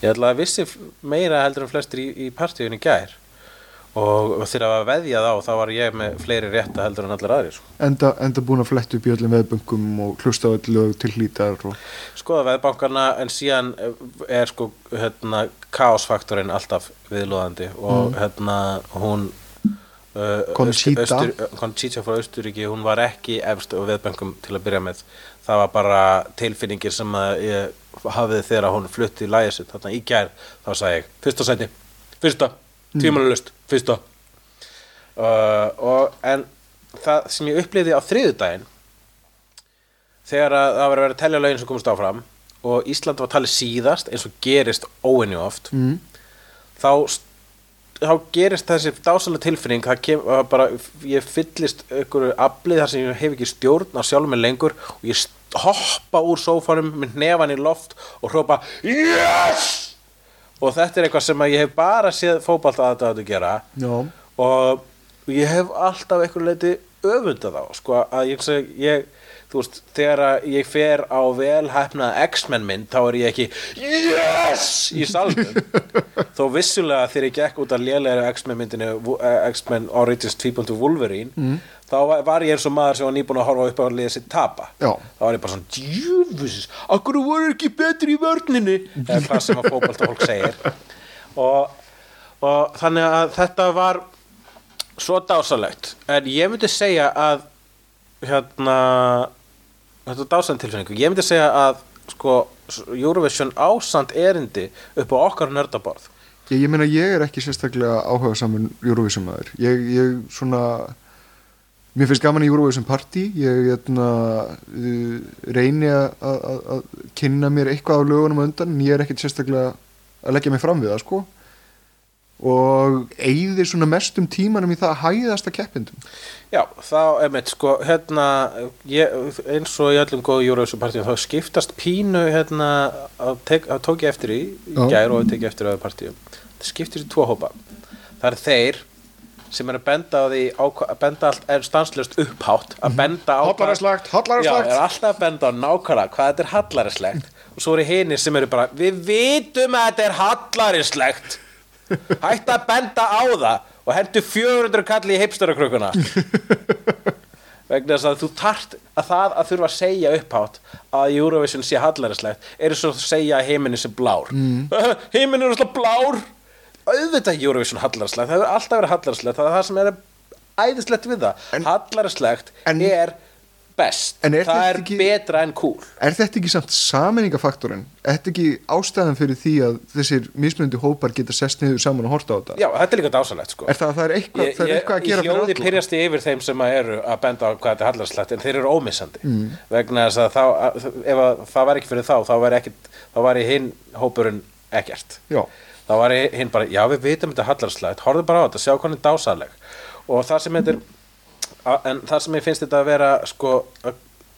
Ég ætla að vissi meira heldur en flestir í, í partíunni gær og þegar að veðja þá þá var ég með fleiri rétta heldur en allir aðrir sko. enda, enda búin að fletta upp í öllum veðböngum og hlusta á öll lög til hlítar og skoða veðbankana en síðan er sko hérna, kaosfaktorinn alltaf viðlóðandi og hérna hún uh, Conchita. Austur- Austur- Conchita frá Austuríki hún var ekki efst á veðbönkum til að byrja með það var bara tilfinningir sem að ég hafði þegar hún flutti í lægið sitt þarna í gær þá sagði ég fyrsta sæti, fyrsta, tímanulust fyrsta. Uh, og en það sem ég upplifði á þriðudaginn þegar að það var að vera að telja lögin sem komast áfram og Ísland var talið síðast eins og gerist óinni oft mm. þá, þá gerist þessi dásalega tilfinning kem, að bara, ég fyllist einhverju aflið þar sem ég hef ekki stjórn á sjálfum mig lengur og ég hoppa úr sófanum með nefan í loft og hrópa YES og þetta er eitthvað sem ég hef bara séð fótbalta að þetta gera. Já, og ég hef alltaf einhverju leiti öfundað á sko, ég, ég veist, þegar ég fer á velhæfnað X-Men mynd þá er ég ekki yes! í salnum. Þó vissulega þegar ég gekk út af lélegri X-Men myndinu eh, X-Men Origins 2.2 Wolverine þá var, ég eins og maður sem var nýbúin að horfa upp á að liða sitt tapa. Já. þá var ég bara svona djúfus, akkur voru ekki betri í vörninni? Eða hvað sem að fótbolta fólk segir. Og, og þannig að þetta var svo dásalegt en ég myndi segja að hérna þetta er dásalegn tilfinningu ég myndi segja að sko Eurovision ásand erindi upp á okkar nördaborð. Ég, ég meina ég er ekki sérstaklega áhuga saman Eurovision maður ég, ég svona mér finnst gaman í Eurovision Party. Ég hérna, uh, reyni að- að að- að kynna mér eitthvað á lögunum undan en ég er ekkit sérstaklega að leggja mig fram við það sko. Og eigðir svona mestum tímanum í það að hæðast að keppindum. Já, þá er mitt sko hérna, ég, eins og í öllum góðu Eurovision partíum þá skiptast pínu hérna, að, tek, að tók ég eftir í, í Já. gær og við tekið eftir í öðru partíum. Það skiptist í tvo hópa. Það er þeir sem er að benda á því að benda allt er stanslust upphátt að benda á Hallarislegt, Já, hallarislegt. er alltaf að benda á nákvæmlega hvað þetta er hallarislegt og svo eru hinir sem eru bara við vitum að þetta er hallarislegt hætt að benda á það og hendur 400 kalli í heipstarakrukuna vegna þess að þú tart að það að þurfa að segja upphátt að Eurovision sé hallarislegt er svo að segja að heiminn sé blár. Mm. heiminn er alltaf blár auðvitað Eurovision hallarislegt það hefur alltaf verið hallarislegt það er það sem er æðislegt við það En- hallarislegt en- er best er það er ekki- betra en cool Er þetta ekki samt samenningafaktorinn? Er þetta ekki ástæðan fyrir því að þessir mismunandi hópar geta sest niður saman og horta á þetta? já, þetta er líka dásalegt sko Er það að það er eitthvað, ég, það er ég, eitthvað að ég gera hljóði fyrir alla? pyrjast yfir þeim sem að eru að benda á hvað þetta er hallarslegt en þeir eru ómissandi mm. vegna þess að, þá, að ef að það var ekki fyrir þá þá var, ekkit, þá var í hinn hópurinn ekkert Já, þá var í hinn bara, já við vitum þetta hallarslegt horfðu bara á þetta, sjá hvernig dásaleg og það sem a- en það sem ég finnst þetta að vera sko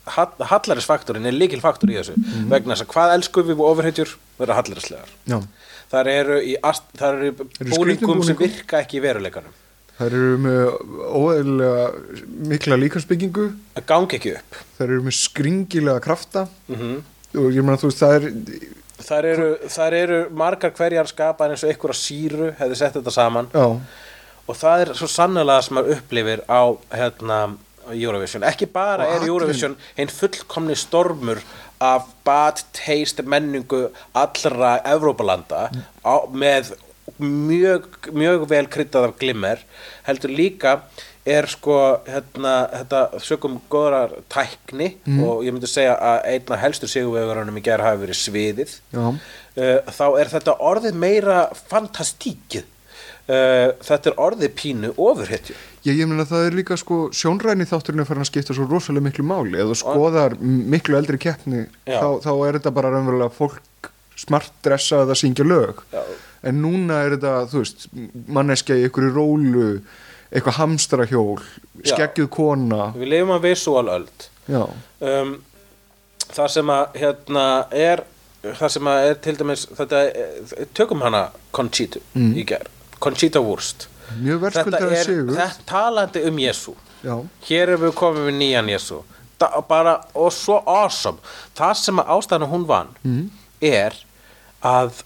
hallarisfaktorinn er líkilfaktor í þessu. Mhm. vegna þess að hvað elskum við ofurhetjur vera hallarislegar þar eru, í, þar eru skrýtnum búningum sem virka ekki í veruleikanum. Það eru með óeðlega mikla líkansbyggingu, það gangi ekki upp. Það eru með skringilega krafta. Mm og ég meina þú veist það er, þar, eru, þar eru margar hverjar skapar eins og einhverja síru hefði sett þetta saman. Já, og það er svo sannlega sem maður upplifir á hérna, Eurovision. Ekki bara Og er Eurovision einn fullkomni stormur af bad taste menningu allra Evrópalanda á, með mjög, mjög vel kryddað af glimmer heldur líka er sko hérna, þetta sökum góðrar tækni og ég myndi segja að einn af helstu sigurvegarunum í gerð hafi verið sviðið. Uh, þá er þetta orðið meira fantastíkið. Uh, þetta er orðið pínu ofurhetju. Ég, ég meina það er líka sko sjónræni þátturinn er farin að skipta svo rosalega miklu máli. Þú skoðar miklu eldri keppni þá, þá er þetta bara raunverulega fólk smart dressað að syngja lög. Já. en núna er þetta, þú veist manneskja í einhverju rólu eitthvað hamstrahjól, skeggjuð kona. Við lifum að visual öld. Já, um, það sem að hérna er það sem að er til dæmis þetta, er- tökum hana Conchita Mm. í gerð, Conchita Wurst. Þetta er þetta talandi um Jésu hér erum við komið við nýjan Jésu bara, og svo awesome. Það sem að ástæðan hún vann Mhm. er að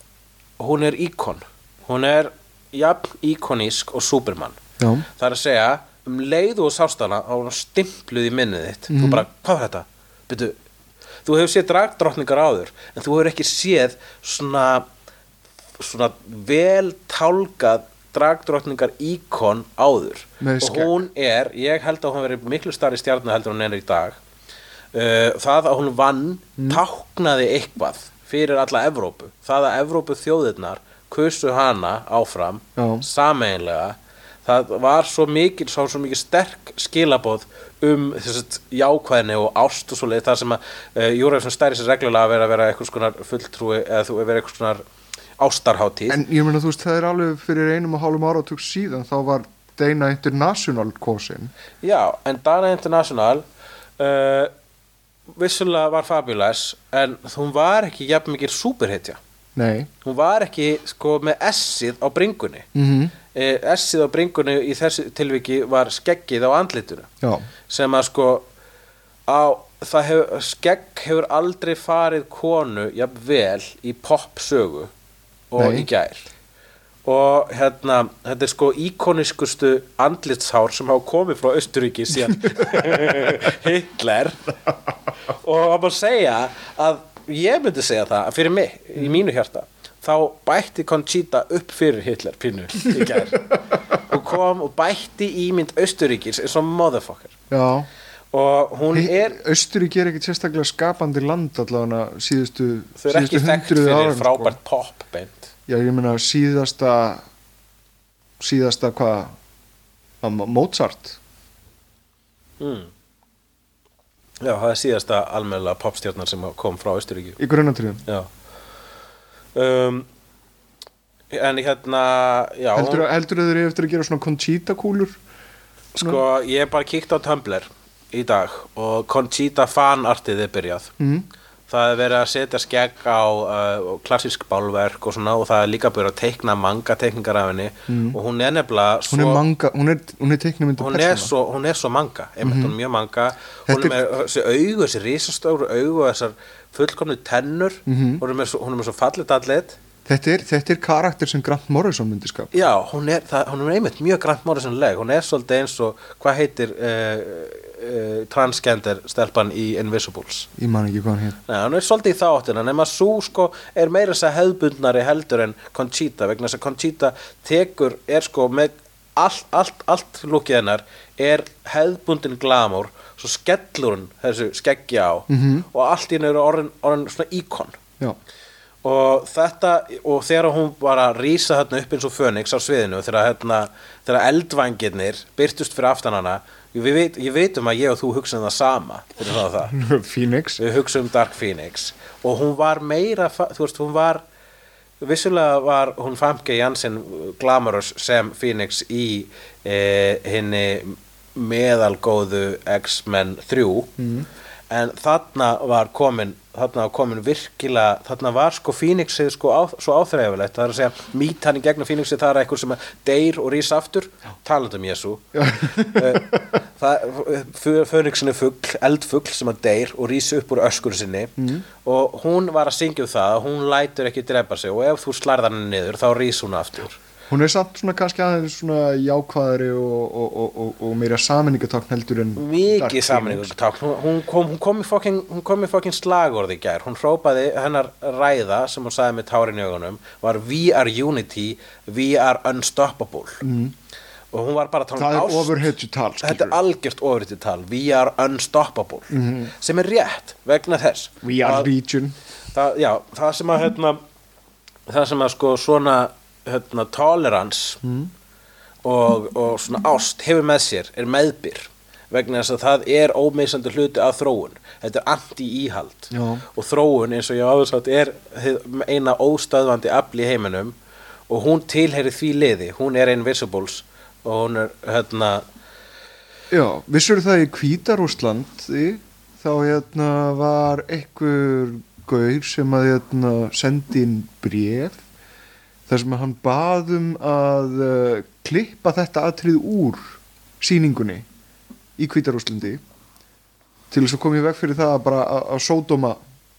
hún er íkon. Hún er jafn íkonísk og Superman já, það er að segja um leið og sástana á stimpluð í minnið þitt. Mhm. þú bara, hvað er þetta? Byrju, þú hefur séð dragdrottningar áður en þú hefur ekki séð svona svona vel tálkað dragdrottningar íkon áður. Og hún er, ég held að hún veri miklu starri stjarnu heldur hún er í dag. Uh, það að hún vann Mm. táknaði eitthvað fyrir alla Evrópu. Það að Evrópu þjóðirnar kusu hana áfram sameinlega það var svo mikil, svo, svo mikil sterk skilaboð um þess að jákvæðni og ást og svo leið það sem að uh, Júrafsson stæri sér reglulega að vera vera eitthvað skonar fulltrúi eða þú vera eitthvað skonar ástarhátíð. En ég meina þú veist það er alveg fyrir einum og hálfum áratug síðan þá var Dana International kosin. Já, en Dana International uh, vissulega var fabulous en hún var ekki jafn mikið superhetja. Nei. Hún var ekki sko með S-ið á bringunni. Mm eh, S-ið á bringunni í þessu tilviki var skeggið á andlitinu. Já, sem að sko á, hefur, skegg hefur aldrei farið konu jafn vel í popsögu og Nei. í gær. Og hérna, þetta er sko íkoniskustu andlitshár sem hafa komið frá Östuríki síðan Hitler. Og má segja að ég myndi segja það að fyrir mig, í mínu hjarta þá bætti Conchita upp fyrir Hitler pínu í gær. Og kom og bætti ímynd Östuríkis eins og motherfucker. Já. Og hún er Östuríki er ekkert sérstaklega skapandi land allavega síðustu þau eru ekki þekkt fyrir árin, frábært sko. Já, ég meina síðasta síðasta hvað? Að Mo- Mozart? Mm. já, það er síðasta almennilega popstjarnar sem kom frá Östuríki í grunnatriðum? Já um, en hérna já, heldur, hún, heldur eru eftir að gera svona Conchita kúlur? Sko ég bara kíkt á Tumblr í dag og Conchita fanartið er byrjað. Mm. það er verið að setja skegg á uh, klassísk bálverk og svona og það er líka byrjað að teikna manga teikningar af henni. Og hún er nefnilega hún er manga, hún er, hún er teiknumyndu hún er, svo, hún er svo manga einmitt, hún er mjög manga. Hún er Þetta með þessi augu, þessi risastóru augu og þessar fullkomnu tennur með svo, hún er með svo fallit allit þetta er, þetta er karakter sem Grant Morrison myndi skapa. Já, hún er, það, hún er einmitt mjög Grant Morrison leg hún er svolítið eins og, hvað heitir uh, uh, transgender stelpan í Invisibles? Ég man ekki hvað hann hér Nei, hún er svolítið í þáttina nema svo sko er meira þess að hefðbundnari heldur en Conchita vegna þess að Conchita tekur, er sko með allt, allt, allt lukkið hennar er hefðbundin glamur svo skellur hún þessu skeggja á Mhm. og allt í henni eru orðin, orðin svona íkon. Já, og þetta og þegar hún bara rísa þarna upp eins og Fönix á sviðinu þegar, hérna, þegar eldvængirnir byrtust fyrir aftan hana ég veit, ég veit um að ég og þú hugsaðum það sama það. Phoenix. Við hugsaum Dark Phoenix. Og hún var meira, þú veist, hún var vissulega var hún Famke Janssen glamorous sem Phoenix í e, henni meðalgóðu X-Men 3 en þarna var komin þarna var komin virkilega þarna var sko Phoenixið sko á, svo áþreifilegt það er að segja mít hann í gegnum Phoenixið það er eitthvað sem deyr og rís aftur. Talandi um Jésu Eh, það Phoenixin er fugl, eldfugl sem að deyr og rís upp úr öskur sinni. Og hún var að syngja um það að hún lætur ekki drepa sig og ef þú slærð hann niður þá rís hún aftur hún er samt svona kannski aðeins svona jákvæðari og, og, og, og, meira saminningatákn heldur en mikið sammenningu hún, hún, hún kom í fokkin slagorði í gær. Hún hrópaði hennar ræða sem hún sagði með tárin í augunum var we are unity, we are unstoppable. Mm. og hún var bara tala það um er ást. overheadju tal þetta er algjört ofrið tal we are unstoppable. Sem er rétt vegna þess. We are að, legion. það, já, það sem að hérna, það sem að sko svona hérna, tolerance Mhm. og, og svona ást hefur með sér er meðbyr vegna þess að það er ómeisandi hluti af þróun. Þetta er anti-íhald. Og þróun eins og ég áður sagt er eina óstöðvandi afl í heiminum og hún tilheyri því liði. Hún er invisibles og hún er hérna já, vissur það í Hvítarúslandi þá hérna var einhver gaur sem að hérna sendi inn bref þar sem að hann baðum að uh, klippa þetta atrið úr sýningunni í Hvítarúslandi til þess að koma í veg fyrir það að bara að, að sódóma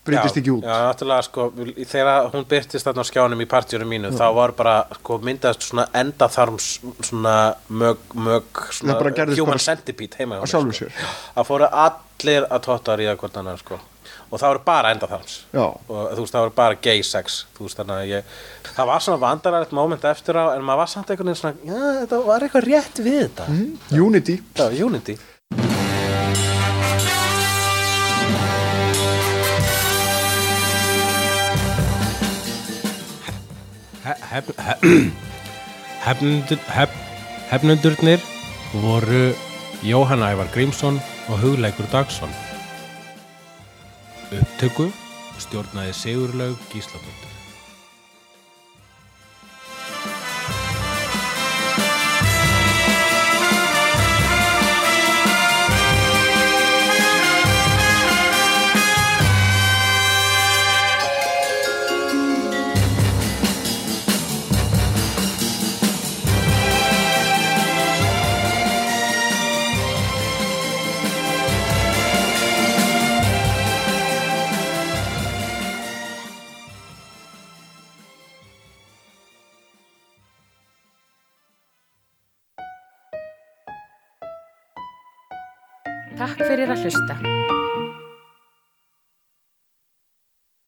breytist já, ekki út Já, náttúrulega sko, þegar hún byrtist þarna á skjánum í partíunum mínu, þá var bara sko, myndast svona endaþarms svona mög, mög svona human centipede heima hjá að mér, sko. Það fóru allir að totta að ríða hvort annar sko. Og það voru bara endaþarms og þú veist, það voru bara gay sex þú veist, þannig að ég það var svona vandaralegt moment eftir á en maður var samt einhvern veginn svona, já, þetta var eitthvað rétt við þetta. Mhm. Unity. Já, Unity. Hef, hef, hef, hefnundurnir voru Jóhann Ævar Grímsson og Hugleikur Dagsson upptöku stjórnaði Sigurlaug Gísladóttir Takk fyrir að hlusta.